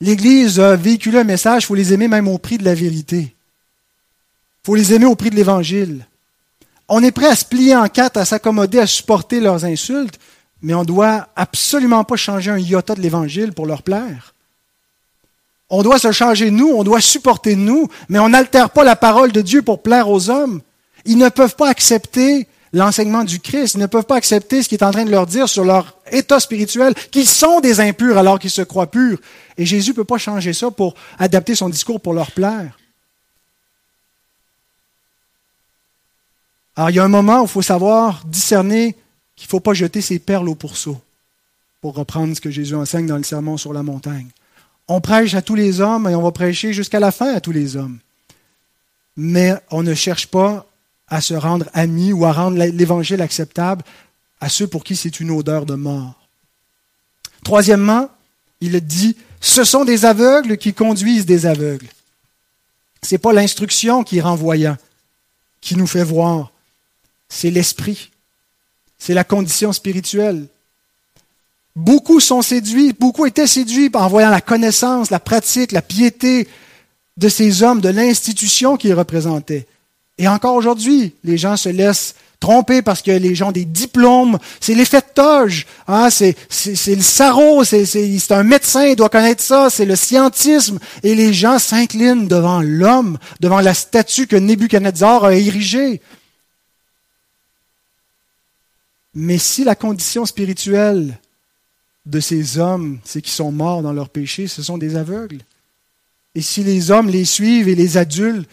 l'Église a véhiculé un message, il faut les aimer même au prix de la vérité. Faut les aimer au prix de l'Évangile. On est prêt à se plier en quatre, à s'accommoder, à supporter leurs insultes, mais on ne doit absolument pas changer un iota de l'Évangile pour leur plaire. On doit se changer nous, on doit supporter nous, mais on n'altère pas la parole de Dieu pour plaire aux hommes. Ils ne peuvent pas accepter l'enseignement du Christ, ils ne peuvent pas accepter ce qu'il est en train de leur dire sur leur état spirituel, qu'ils sont des impurs alors qu'ils se croient purs. Et Jésus ne peut pas changer ça pour adapter son discours pour leur plaire. Alors, il y a un moment où il faut savoir discerner qu'il ne faut pas jeter ses perles au pourceau, pour reprendre ce que Jésus enseigne dans le sermon sur la montagne. On prêche à tous les hommes et on va prêcher jusqu'à la fin à tous les hommes. Mais on ne cherche pas à se rendre amis ou à rendre l'évangile acceptable à ceux pour qui c'est une odeur de mort. Troisièmement, il dit, ce sont des aveugles qui conduisent des aveugles. Ce n'est pas l'instruction qui est renvoyant, qui nous fait voir c'est l'esprit. C'est la condition spirituelle. Beaucoup sont séduits, beaucoup étaient séduits en voyant la connaissance, la pratique, la piété de ces hommes, de l'institution qu'ils représentaient. Et encore aujourd'hui, les gens se laissent tromper parce que les gens ont des diplômes, c'est l'effet de toge, hein, c'est, le sarreau, c'est, c'est un médecin, il doit connaître ça, c'est le scientisme, et les gens s'inclinent devant l'homme, devant la statue que Nebuchadnezzar a érigée. Mais si la condition spirituelle de ces hommes, c'est qu'ils sont morts dans leur péché, ce sont des aveugles. Et si les hommes les suivent et les adultes,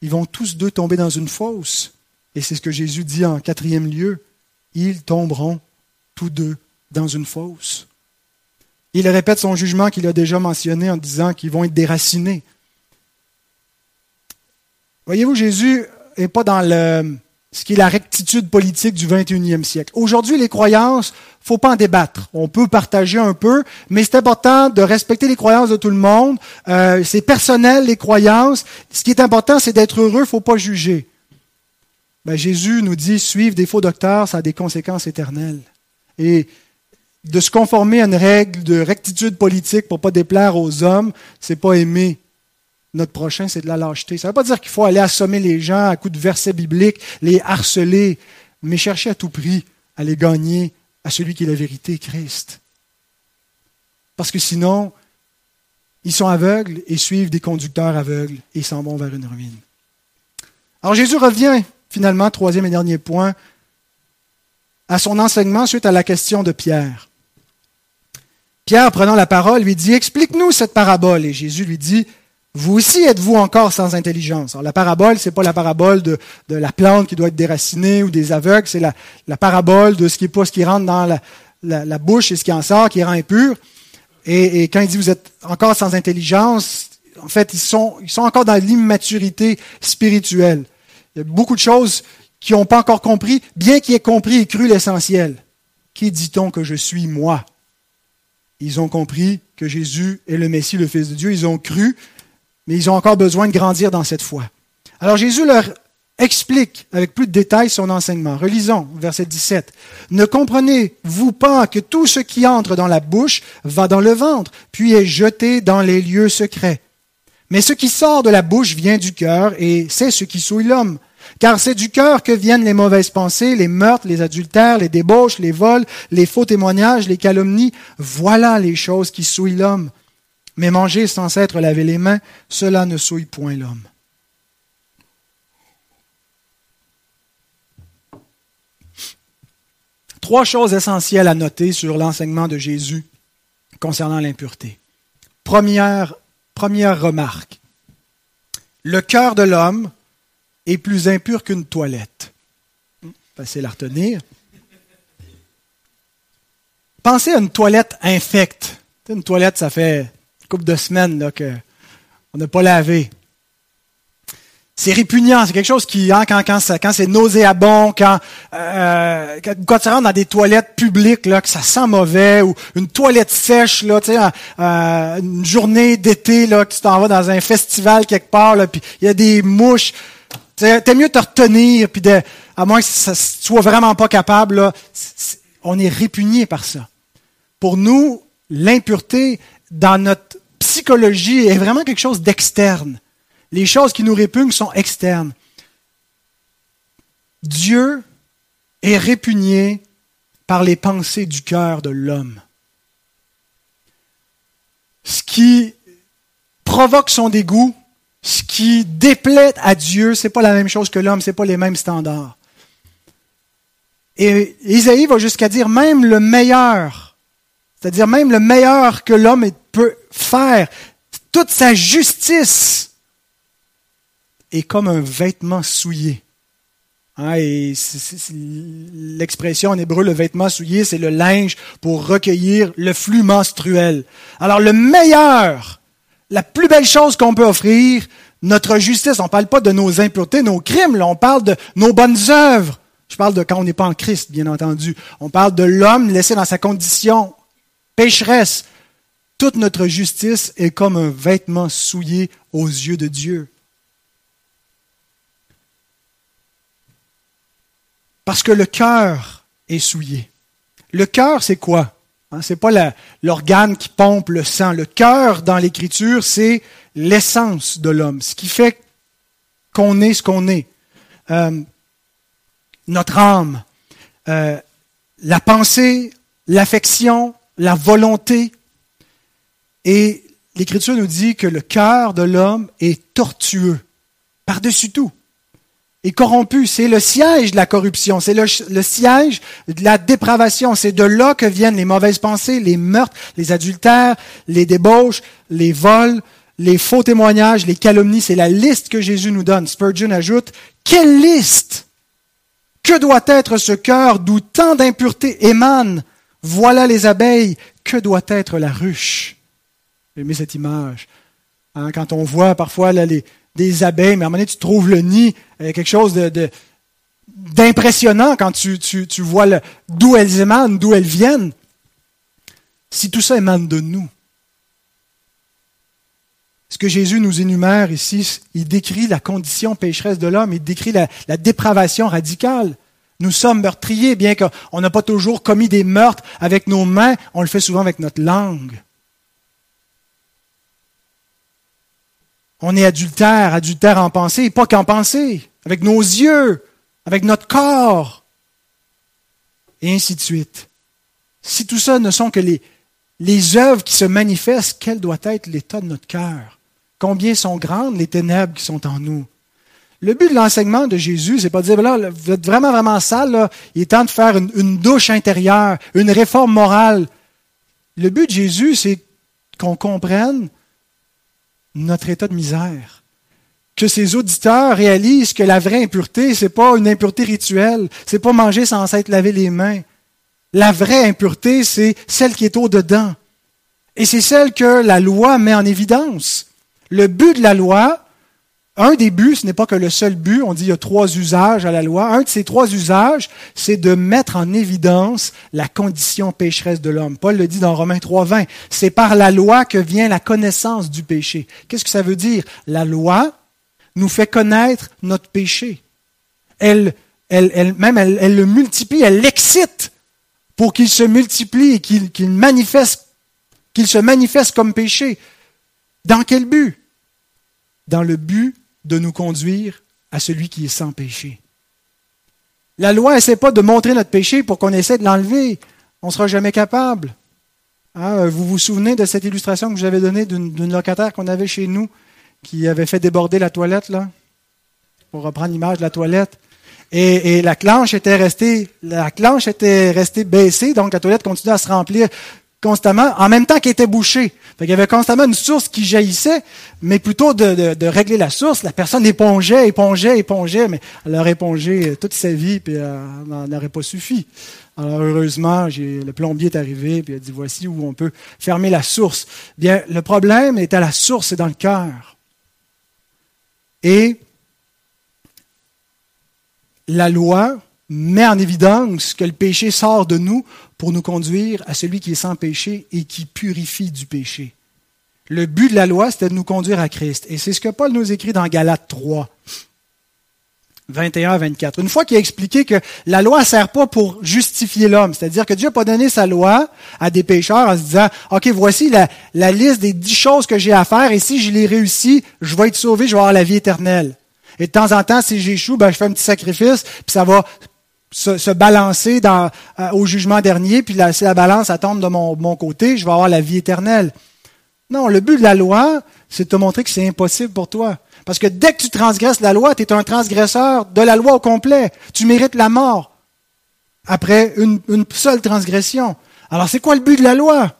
ils vont tous deux tomber dans une fosse. Et c'est ce que Jésus dit en quatrième lieu. Ils tomberont tous deux dans une fosse. Il répète son jugement qu'il a déjà mentionné en disant qu'ils vont être déracinés. Voyez-vous, Jésus n'est pas dans le, ce qui est la rectitude politique du 21e siècle. Aujourd'hui, les croyances, faut pas en débattre. On peut partager un peu, mais c'est important de respecter les croyances de tout le monde. Euh, c'est personnel, les croyances. Ce qui est important, c'est d'être heureux, faut pas juger. Ben, Jésus nous dit, suivre des faux docteurs, ça a des conséquences éternelles. Et de se conformer à une règle de rectitude politique pour pas déplaire aux hommes, c'est pas aimer notre prochain, c'est de la lâcheté. Ça ne veut pas dire qu'il faut aller assommer les gens à coups de versets bibliques, les harceler, mais chercher à tout prix à les gagner à celui qui est la vérité, Christ. Parce que sinon, ils sont aveugles et suivent des conducteurs aveugles et s'en vont vers une ruine. Alors Jésus revient finalement, troisième et dernier point, à son enseignement suite à la question de Pierre. Pierre, prenant la parole, lui dit, Explique-nous cette parabole. Et Jésus lui dit, vous aussi êtes-vous encore sans intelligence? Alors, la parabole, c'est pas la parabole de, la plante qui doit être déracinée ou des aveugles, c'est la, parabole de ce qui est pas ce qui rentre dans la, bouche et ce qui en sort, qui rend impur. Et, quand il dit vous êtes encore sans intelligence, en fait, ils sont, ils sont encore dans l'immaturité spirituelle. Il y a beaucoup de choses qu'ils n'ont pas encore compris, bien qu'ils aient compris et cru l'essentiel. Qui dit-on que je suis moi? Ils ont compris que Jésus est le Messie, le Fils de Dieu. Ils ont cru, mais ils ont encore besoin de grandir dans cette foi. Alors Jésus leur explique avec plus de détails son enseignement. Relisons verset 17. Ne comprenez-vous pas que tout ce qui entre dans la bouche va dans le ventre, puis est jeté dans les lieux secrets? Mais ce qui sort de la bouche vient du cœur, et c'est ce qui souille l'homme. Car c'est du cœur que viennent les mauvaises pensées, les meurtres, les adultères, les débauches, les vols, les faux témoignages, les calomnies. Voilà les choses qui souillent l'homme. Mais manger sans s'être lavé les mains, cela ne souille point l'homme. Trois choses essentielles à noter sur l'enseignement de Jésus concernant l'impureté. Première, première remarque. Le cœur de l'homme est plus impur qu'une toilette. Facile à retenir. Pensez à une toilette infecte. Une toilette, ça fait de semaines là, qu'on n'a pas lavé. C'est répugnant, c'est quelque chose qui, hein, quand, quand, quand c'est nauséabond, quand, euh, quand, tu rentres dans des toilettes publiques, là, que ça sent mauvais, ou une toilette sèche, là, euh, une journée d'été, là, que tu t'en vas dans un festival quelque part, puis il y a des mouches. T'es mieux te retenir, puis de, à moins que ça, tu sois vraiment pas capable, là, on est répugné par ça. Pour nous, l'impureté dans notre psychologie est vraiment quelque chose d'externe. Les choses qui nous répugnent sont externes. Dieu est répugné par les pensées du cœur de l'homme. Ce qui provoque son dégoût, ce qui déplaît à Dieu, c'est pas la même chose que l'homme, c'est pas les mêmes standards. Et Isaïe va jusqu'à dire même le meilleur, c'est-à-dire même le meilleur que l'homme peut faire, toute sa justice est comme un vêtement souillé. Hein, l'expression en hébreu, le vêtement souillé, c'est le linge pour recueillir le flux menstruel. Alors le meilleur, la plus belle chose qu'on peut offrir, notre justice, on ne parle pas de nos impuretés, nos crimes, là, on parle de nos bonnes œuvres. Je parle de quand on n'est pas en Christ, bien entendu. On parle de l'homme laissé dans sa condition pécheresse, toute notre justice est comme un vêtement souillé aux yeux de Dieu. Parce que le cœur est souillé. Le cœur, c'est quoi? Hein, Ce n'est pas l'organe qui pompe le sang. Le cœur, dans l'Écriture, c'est l'essence de l'homme, ce qui fait qu'on est ce qu'on est. Euh, notre âme, euh, la pensée, l'affection, la volonté, et l'Écriture nous dit que le cœur de l'homme est tortueux, par-dessus tout, et corrompu. C'est le siège de la corruption, c'est le, siège de la dépravation. C'est de là que viennent les mauvaises pensées, les meurtres, les adultères, les débauches, les vols, les faux témoignages, les calomnies. C'est la liste que Jésus nous donne. Spurgeon ajoute, quelle liste Que doit être ce cœur d'où tant d'impuretés émanent Voilà les abeilles que doit être la ruche? J'ai aimé cette image. Hein, quand on voit parfois des abeilles, mais à un moment donné, tu trouves le nid, a quelque chose d'impressionnant quand tu, vois d'où elles émanent, d'où elles viennent. Si tout ça émane de nous, ce que Jésus nous énumère ici, il décrit la condition pécheresse de l'homme, il décrit la dépravation radicale. Nous sommes meurtriers, bien qu'on n'a pas toujours commis des meurtres avec nos mains, on le fait souvent avec notre langue. On est adultère, adultère en pensée, pas qu'en pensée, avec nos yeux, avec notre corps, et ainsi de suite. Si tout ça ne sont que les, les œuvres qui se manifestent, quel doit être l'état de notre cœur? Combien sont grandes les ténèbres qui sont en nous? Le but de l'enseignement de Jésus, c'est pas de dire, là, vous êtes vraiment, vraiment sale, il est temps de faire une, une douche intérieure, une réforme morale. Le but de Jésus, c'est qu'on comprenne notre état de misère. Que ses auditeurs réalisent que la vraie impureté, c'est pas une impureté rituelle, c'est pas manger sans s'être lavé les mains. La vraie impureté, c'est celle qui est au-dedans. Et c'est celle que la loi met en évidence. Le but de la loi, un des buts, ce n'est pas que le seul but, on dit il y a trois usages à la loi. Un de ces trois usages, c'est de mettre en évidence la condition pécheresse de l'homme. Paul le dit dans Romains 3.20. C'est par la loi que vient la connaissance du péché. Qu'est-ce que ça veut dire? La loi nous fait connaître notre péché. Elle, elle, elle même, elle, le multiplie, elle l'excite pour qu'il se multiplie et qu'il manifeste, qu'il se manifeste comme péché. Dans quel but? Dans le but de nous conduire à celui qui est sans péché. La loi n'essaie pas de montrer notre péché pour qu'on essaie de l'enlever. On ne sera jamais capable. Hein, vous vous souvenez de cette illustration que j'avais donnée d'une locataire qu'on avait chez nous qui avait fait déborder la toilette, là, pour reprendre l'image de la toilette. Et, la clanche était restée, la clanche était restée baissée, donc la toilette continuait à se remplir constamment, en même temps qu'elle était bouchée. il y avait constamment une source qui jaillissait, mais plutôt de, régler la source, la personne épongeait, épongeait, épongeait, mais elle aurait épongé toute sa vie, puis elle n'en aurait pas suffi. Alors heureusement, le plombier est arrivé, puis il a dit voici où on peut fermer la source. Bien, le problème est à la source, c'est dans le cœur. Et la loi met en évidence que le péché sort de nous nous conduire à celui qui est sans péché et qui purifie du péché. Le but de la loi, c'était de nous conduire à Christ. Et c'est ce que Paul nous écrit dans Galates 3, 21 à 24. Une fois qu'il a expliqué que la loi ne sert pas pour justifier l'homme, c'est-à-dire que Dieu n'a pas donné sa loi à des pécheurs en se disant, OK, voici la, la liste des dix choses que j'ai à faire et si je les réussis, je vais être sauvé, je vais avoir la vie éternelle. Et de temps en temps, si j'échoue, ben, je fais un petit sacrifice, puis ça va se, balancer euh, au jugement dernier, puis la, la balance tombe de mon, mon côté, je vais avoir la vie éternelle. Non, le but de la loi, c'est de te montrer que c'est impossible pour toi. Parce que dès que tu transgresses la loi, tu es un transgresseur de la loi au complet. Tu mérites la mort après une, une seule transgression. Alors c'est quoi le but de la loi?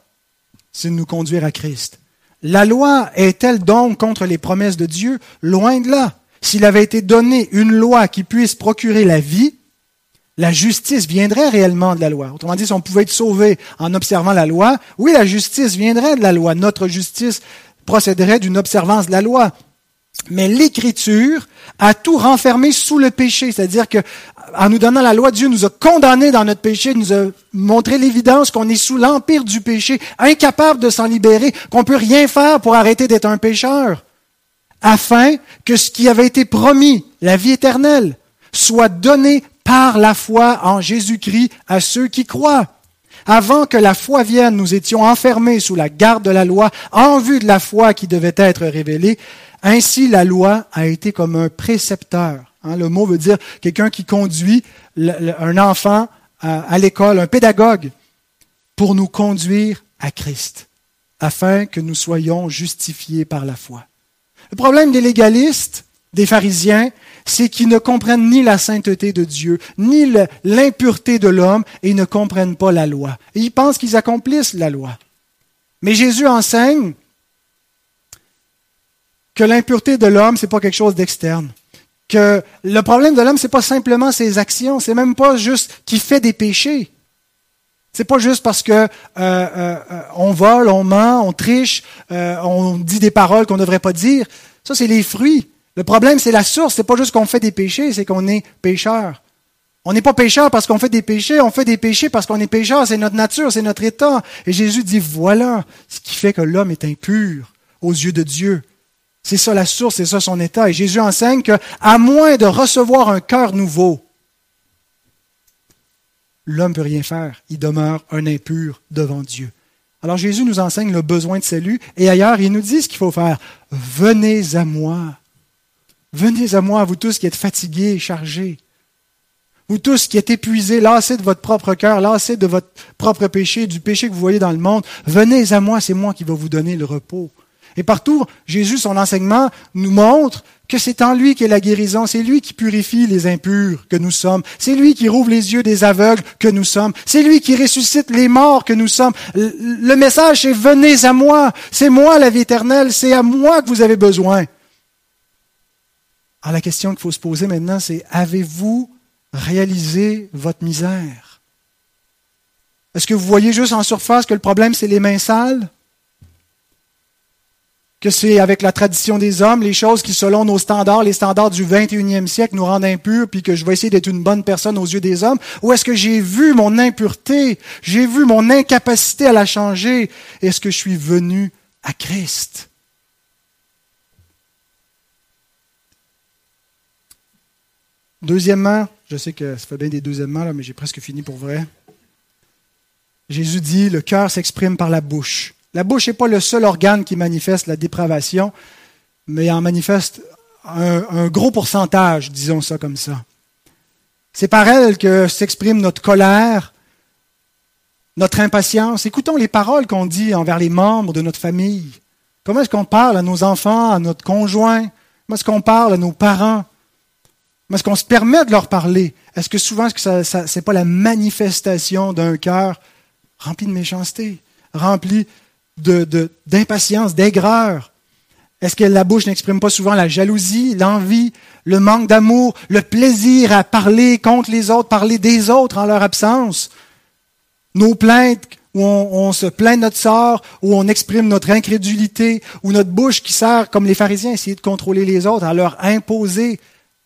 C'est de nous conduire à Christ. La loi est-elle donc contre les promesses de Dieu? Loin de là. S'il avait été donné une loi qui puisse procurer la vie, la justice viendrait réellement de la loi. Autrement dit, si on pouvait être sauvé en observant la loi, oui, la justice viendrait de la loi. Notre justice procéderait d'une observance de la loi. Mais l'Écriture a tout renfermé sous le péché, c'est-à-dire que en nous donnant la loi, Dieu nous a condamnés dans notre péché, nous a montré l'évidence qu'on est sous l'empire du péché, incapable de s'en libérer, qu'on peut rien faire pour arrêter d'être un pécheur, afin que ce qui avait été promis, la vie éternelle, soit donné par la foi en Jésus-Christ à ceux qui croient. Avant que la foi vienne, nous étions enfermés sous la garde de la loi en vue de la foi qui devait être révélée. Ainsi, la loi a été comme un précepteur. Hein, le mot veut dire quelqu'un qui conduit un enfant à l'école, un pédagogue, pour nous conduire à Christ, afin que nous soyons justifiés par la foi. Le problème des légalistes, des pharisiens, c'est qu'ils ne comprennent ni la sainteté de Dieu, ni l'impureté de l'homme, et ils ne comprennent pas la loi. Ils pensent qu'ils accomplissent la loi. Mais Jésus enseigne que l'impureté de l'homme, ce n'est pas quelque chose d'externe. Que le problème de l'homme, ce n'est pas simplement ses actions, c'est même pas juste qu'il fait des péchés. C'est pas juste parce que euh, euh, on vole, on ment, on triche, on dit des paroles qu'on ne devrait pas dire. Ça, c'est les fruits. Le problème, c'est la source. C'est pas juste qu'on fait des péchés, c'est qu'on est pécheur. On n'est pas pécheur parce qu'on fait des péchés, on fait des péchés parce qu'on est pécheur, c'est notre nature, c'est notre état. Et Jésus dit, voilà ce qui fait que l'homme est impur aux yeux de Dieu. C'est ça la source, c'est ça son état. Et Jésus enseigne que, à moins de recevoir un cœur nouveau, l'homme ne peut rien faire. Il demeure un impur devant Dieu. Alors Jésus nous enseigne le besoin de salut et ailleurs, il nous dit ce qu'il faut faire. Venez à moi. Venez à moi, vous tous qui êtes fatigués et chargés. Vous tous qui êtes épuisés, lassés de votre propre cœur, lassés de votre propre péché, du péché que vous voyez dans le monde, venez à moi, c'est moi qui vais vous donner le repos. Et partout, Jésus, son enseignement, nous montre que c'est en lui qu'est la guérison, c'est lui qui purifie les impurs que nous sommes, c'est lui qui rouvre les yeux des aveugles que nous sommes, c'est lui qui ressuscite les morts que nous sommes. Le message, c'est venez à moi, c'est moi la vie éternelle, c'est à moi que vous avez besoin. Alors la question qu'il faut se poser maintenant, c'est avez-vous réaliser votre misère? Est-ce que vous voyez juste en surface que le problème, c'est les mains sales? Que c'est avec la tradition des hommes, les choses qui, selon nos standards, les standards du 21e siècle, nous rendent impurs, puis que je vais essayer d'être une bonne personne aux yeux des hommes? Ou est-ce que j'ai vu mon impureté? J'ai vu mon incapacité à la changer? Est-ce que je suis venu à Christ? Deuxièmement, je sais que ça fait bien des deuxièmement, là, mais j'ai presque fini pour vrai. Jésus dit, le cœur s'exprime par la bouche. La bouche n'est pas le seul organe qui manifeste la dépravation, mais en manifeste un, gros pourcentage, disons ça comme ça. C'est par elle que s'exprime notre colère, notre impatience. Écoutons les paroles qu'on dit envers les membres de notre famille. Comment est-ce qu'on parle à nos enfants, à notre conjoint? Comment est-ce qu'on parle à nos parents? Est-ce qu'on se permet de leur parler? Est-ce que souvent, ce n'est pas la manifestation d'un cœur rempli de méchanceté, rempli d'impatience, d'aigreur? Est-ce que la bouche n'exprime pas souvent la jalousie, l'envie, le manque d'amour, le plaisir à parler contre les autres, parler des autres en leur absence? Nos plaintes où on, on, se plaint de notre sort, où on exprime notre incrédulité, ou notre bouche qui sert, comme les pharisiens, à essayer de contrôler les autres, à leur imposer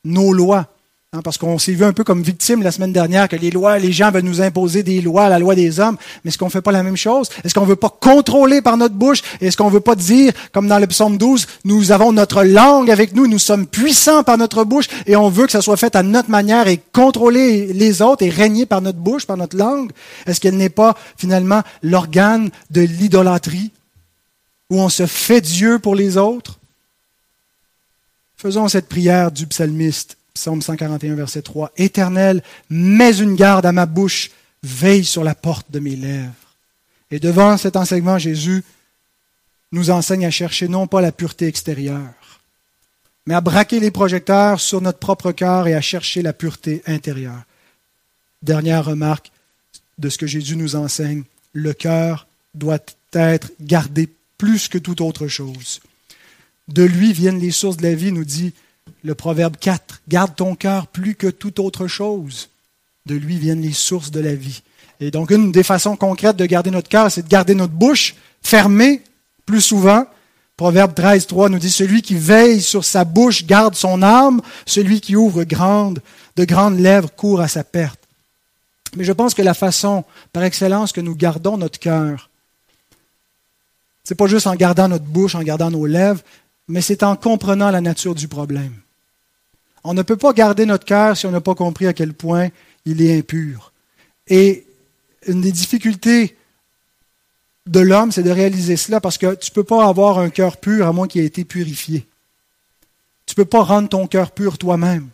nos lois. Hein, parce qu'on s'est vu un peu comme victime la semaine dernière que les lois, les gens veulent nous imposer des lois, la loi des hommes, mais est-ce qu'on ne fait pas la même chose? Est-ce qu'on ne veut pas contrôler par notre bouche? Est-ce qu'on ne veut pas dire, comme dans le psaume 12, nous avons notre langue avec nous, nous sommes puissants par notre bouche et on veut que ça soit fait à notre manière et contrôler les autres et régner par notre bouche, par notre langue? Est-ce qu'elle n'est pas finalement l'organe de l'idolâtrie où on se fait Dieu pour les autres? Faisons cette prière du psalmiste, psaume 141, verset 3. Éternel, mets une garde à ma bouche, veille sur la porte de mes lèvres. Et devant cet enseignement, Jésus nous enseigne à chercher non pas la pureté extérieure, mais à braquer les projecteurs sur notre propre cœur et à chercher la pureté intérieure. Dernière remarque de ce que Jésus nous enseigne, le cœur doit être gardé plus que toute autre chose. De lui viennent les sources de la vie, nous dit le Proverbe 4. Garde ton cœur plus que toute autre chose. De lui viennent les sources de la vie. Et donc, une des façons concrètes de garder notre cœur, c'est de garder notre bouche fermée plus souvent. Proverbe 13, 3 nous dit, celui qui veille sur sa bouche garde son âme, celui qui ouvre de grandes lèvres court à sa perte. Mais je pense que la façon par excellence que nous gardons notre cœur, c'est pas juste en gardant notre bouche, en gardant nos lèvres, mais c'est en comprenant la nature du problème. On ne peut pas garder notre cœur si on n'a pas compris à quel point il est impur. Et une des difficultés de l'homme, c'est de réaliser cela parce que tu ne peux pas avoir un cœur pur à moins qu'il ait été purifié. Tu ne peux pas rendre ton cœur pur toi-même.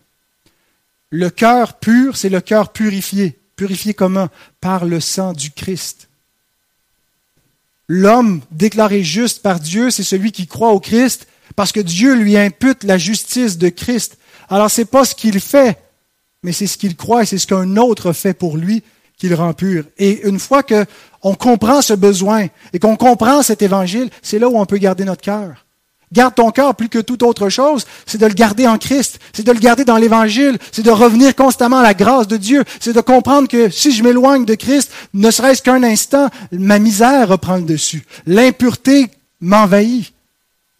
Le cœur pur, c'est le cœur purifié. Purifié comment? Par le sang du Christ. L'homme déclaré juste par Dieu, c'est celui qui croit au Christ parce que Dieu lui impute la justice de Christ. Alors ce n'est pas ce qu'il fait, mais c'est ce qu'il croit et c'est ce qu'un autre fait pour lui qu'il rend pur. Et une fois qu'on comprend ce besoin et qu'on comprend cet évangile, c'est là où on peut garder notre cœur. Garde ton cœur plus que toute autre chose, c'est de le garder en Christ, c'est de le garder dans l'Évangile, c'est de revenir constamment à la grâce de Dieu, c'est de comprendre que si je m'éloigne de Christ, ne serait-ce qu'un instant, ma misère reprend le dessus. L'impureté m'envahit.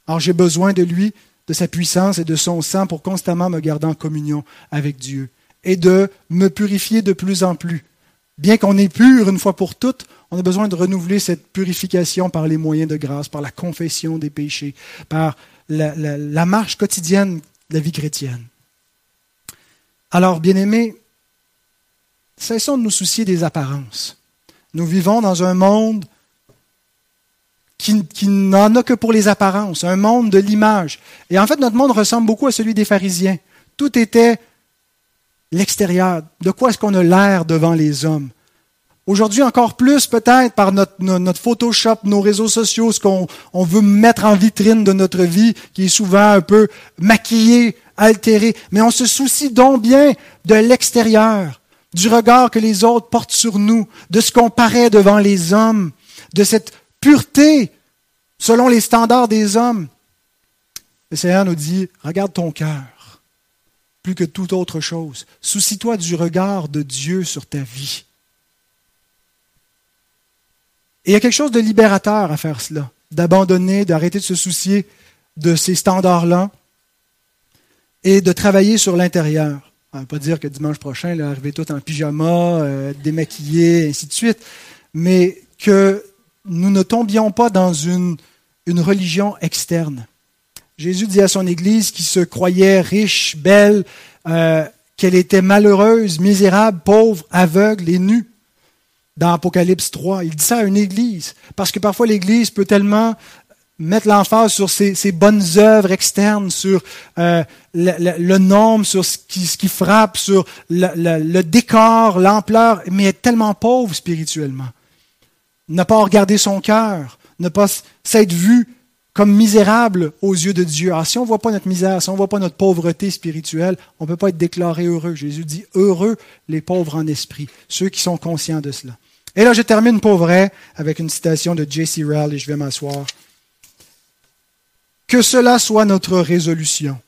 Alors j'ai besoin de lui, de sa puissance et de son sang pour constamment me garder en communion avec Dieu et de me purifier de plus en plus. Bien qu'on est pur une fois pour toutes, on a besoin de renouveler cette purification par les moyens de grâce, par la confession des péchés, par la, marche quotidienne de la vie chrétienne. Alors, bien-aimés, cessons de nous soucier des apparences. Nous vivons dans un monde qui, qui n'en a que pour les apparences, un monde de l'image. Et en fait, notre monde ressemble beaucoup à celui des pharisiens. Tout était l'extérieur. De quoi est-ce qu'on a l'air devant les hommes? Aujourd'hui, encore plus peut-être par notre, Photoshop, nos réseaux sociaux, ce qu'on on veut mettre en vitrine de notre vie, qui est souvent un peu maquillé, altéré. Mais on se soucie donc bien de l'extérieur, du regard que les autres portent sur nous, de ce qu'on paraît devant les hommes, de cette pureté selon les standards des hommes. Le Seigneur nous dit, regarde ton cœur, plus que toute autre chose. Soucie-toi du regard de Dieu sur ta vie. Il y a quelque chose de libérateur à faire cela, d'abandonner, d'arrêter de se soucier de ces standards-là et de travailler sur l'intérieur. On ne va pas dire que dimanche prochain, là, arriver tout en pyjama, euh, démaquillé, ainsi de suite, mais que nous ne tombions pas dans une, une religion externe. Jésus dit à son Église qui se croyait riche, belle, euh, qu'elle était malheureuse, misérable, pauvre, aveugle et nue dans Apocalypse 3. Il dit ça à une église, parce que parfois l'église peut tellement mettre l'emphase sur ses, bonnes œuvres externes, sur euh, le, nombre, sur ce qui, frappe, sur le, décor, l'ampleur, mais être tellement pauvre spirituellement. Ne pas regarder son cœur, ne pas s'être vu comme misérable aux yeux de Dieu. Alors, si on ne voit pas notre misère, si on ne voit pas notre pauvreté spirituelle, on ne peut pas être déclaré heureux. Jésus dit, heureux les pauvres en esprit, ceux qui sont conscients de cela. Et là, je termine pour vrai avec une citation de J.C. Rowell et je vais m'asseoir. Que cela soit notre résolution.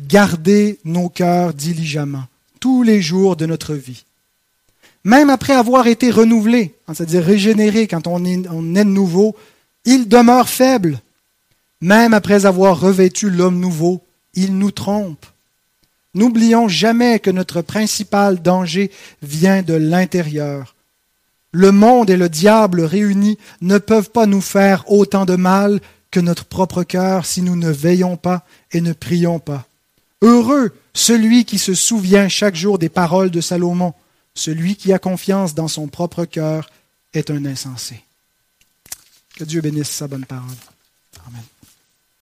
Garder nos cœurs diligemment tous les jours de notre vie. Même après avoir été renouvelé, hein, c'est-à-dire régénéré quand on est, on est nouveau, il demeure faible. Même après avoir revêtu l'homme nouveau, il nous trompe. N'oublions jamais que notre principal danger vient de l'intérieur le monde et le diable réunis ne peuvent pas nous faire autant de mal que notre propre cœur si nous ne veillons pas et ne prions pas. Heureux celui qui se souvient chaque jour des paroles de Salomon. Celui qui a confiance dans son propre cœur est un insensé. Que Dieu bénisse sa bonne parole. Amen.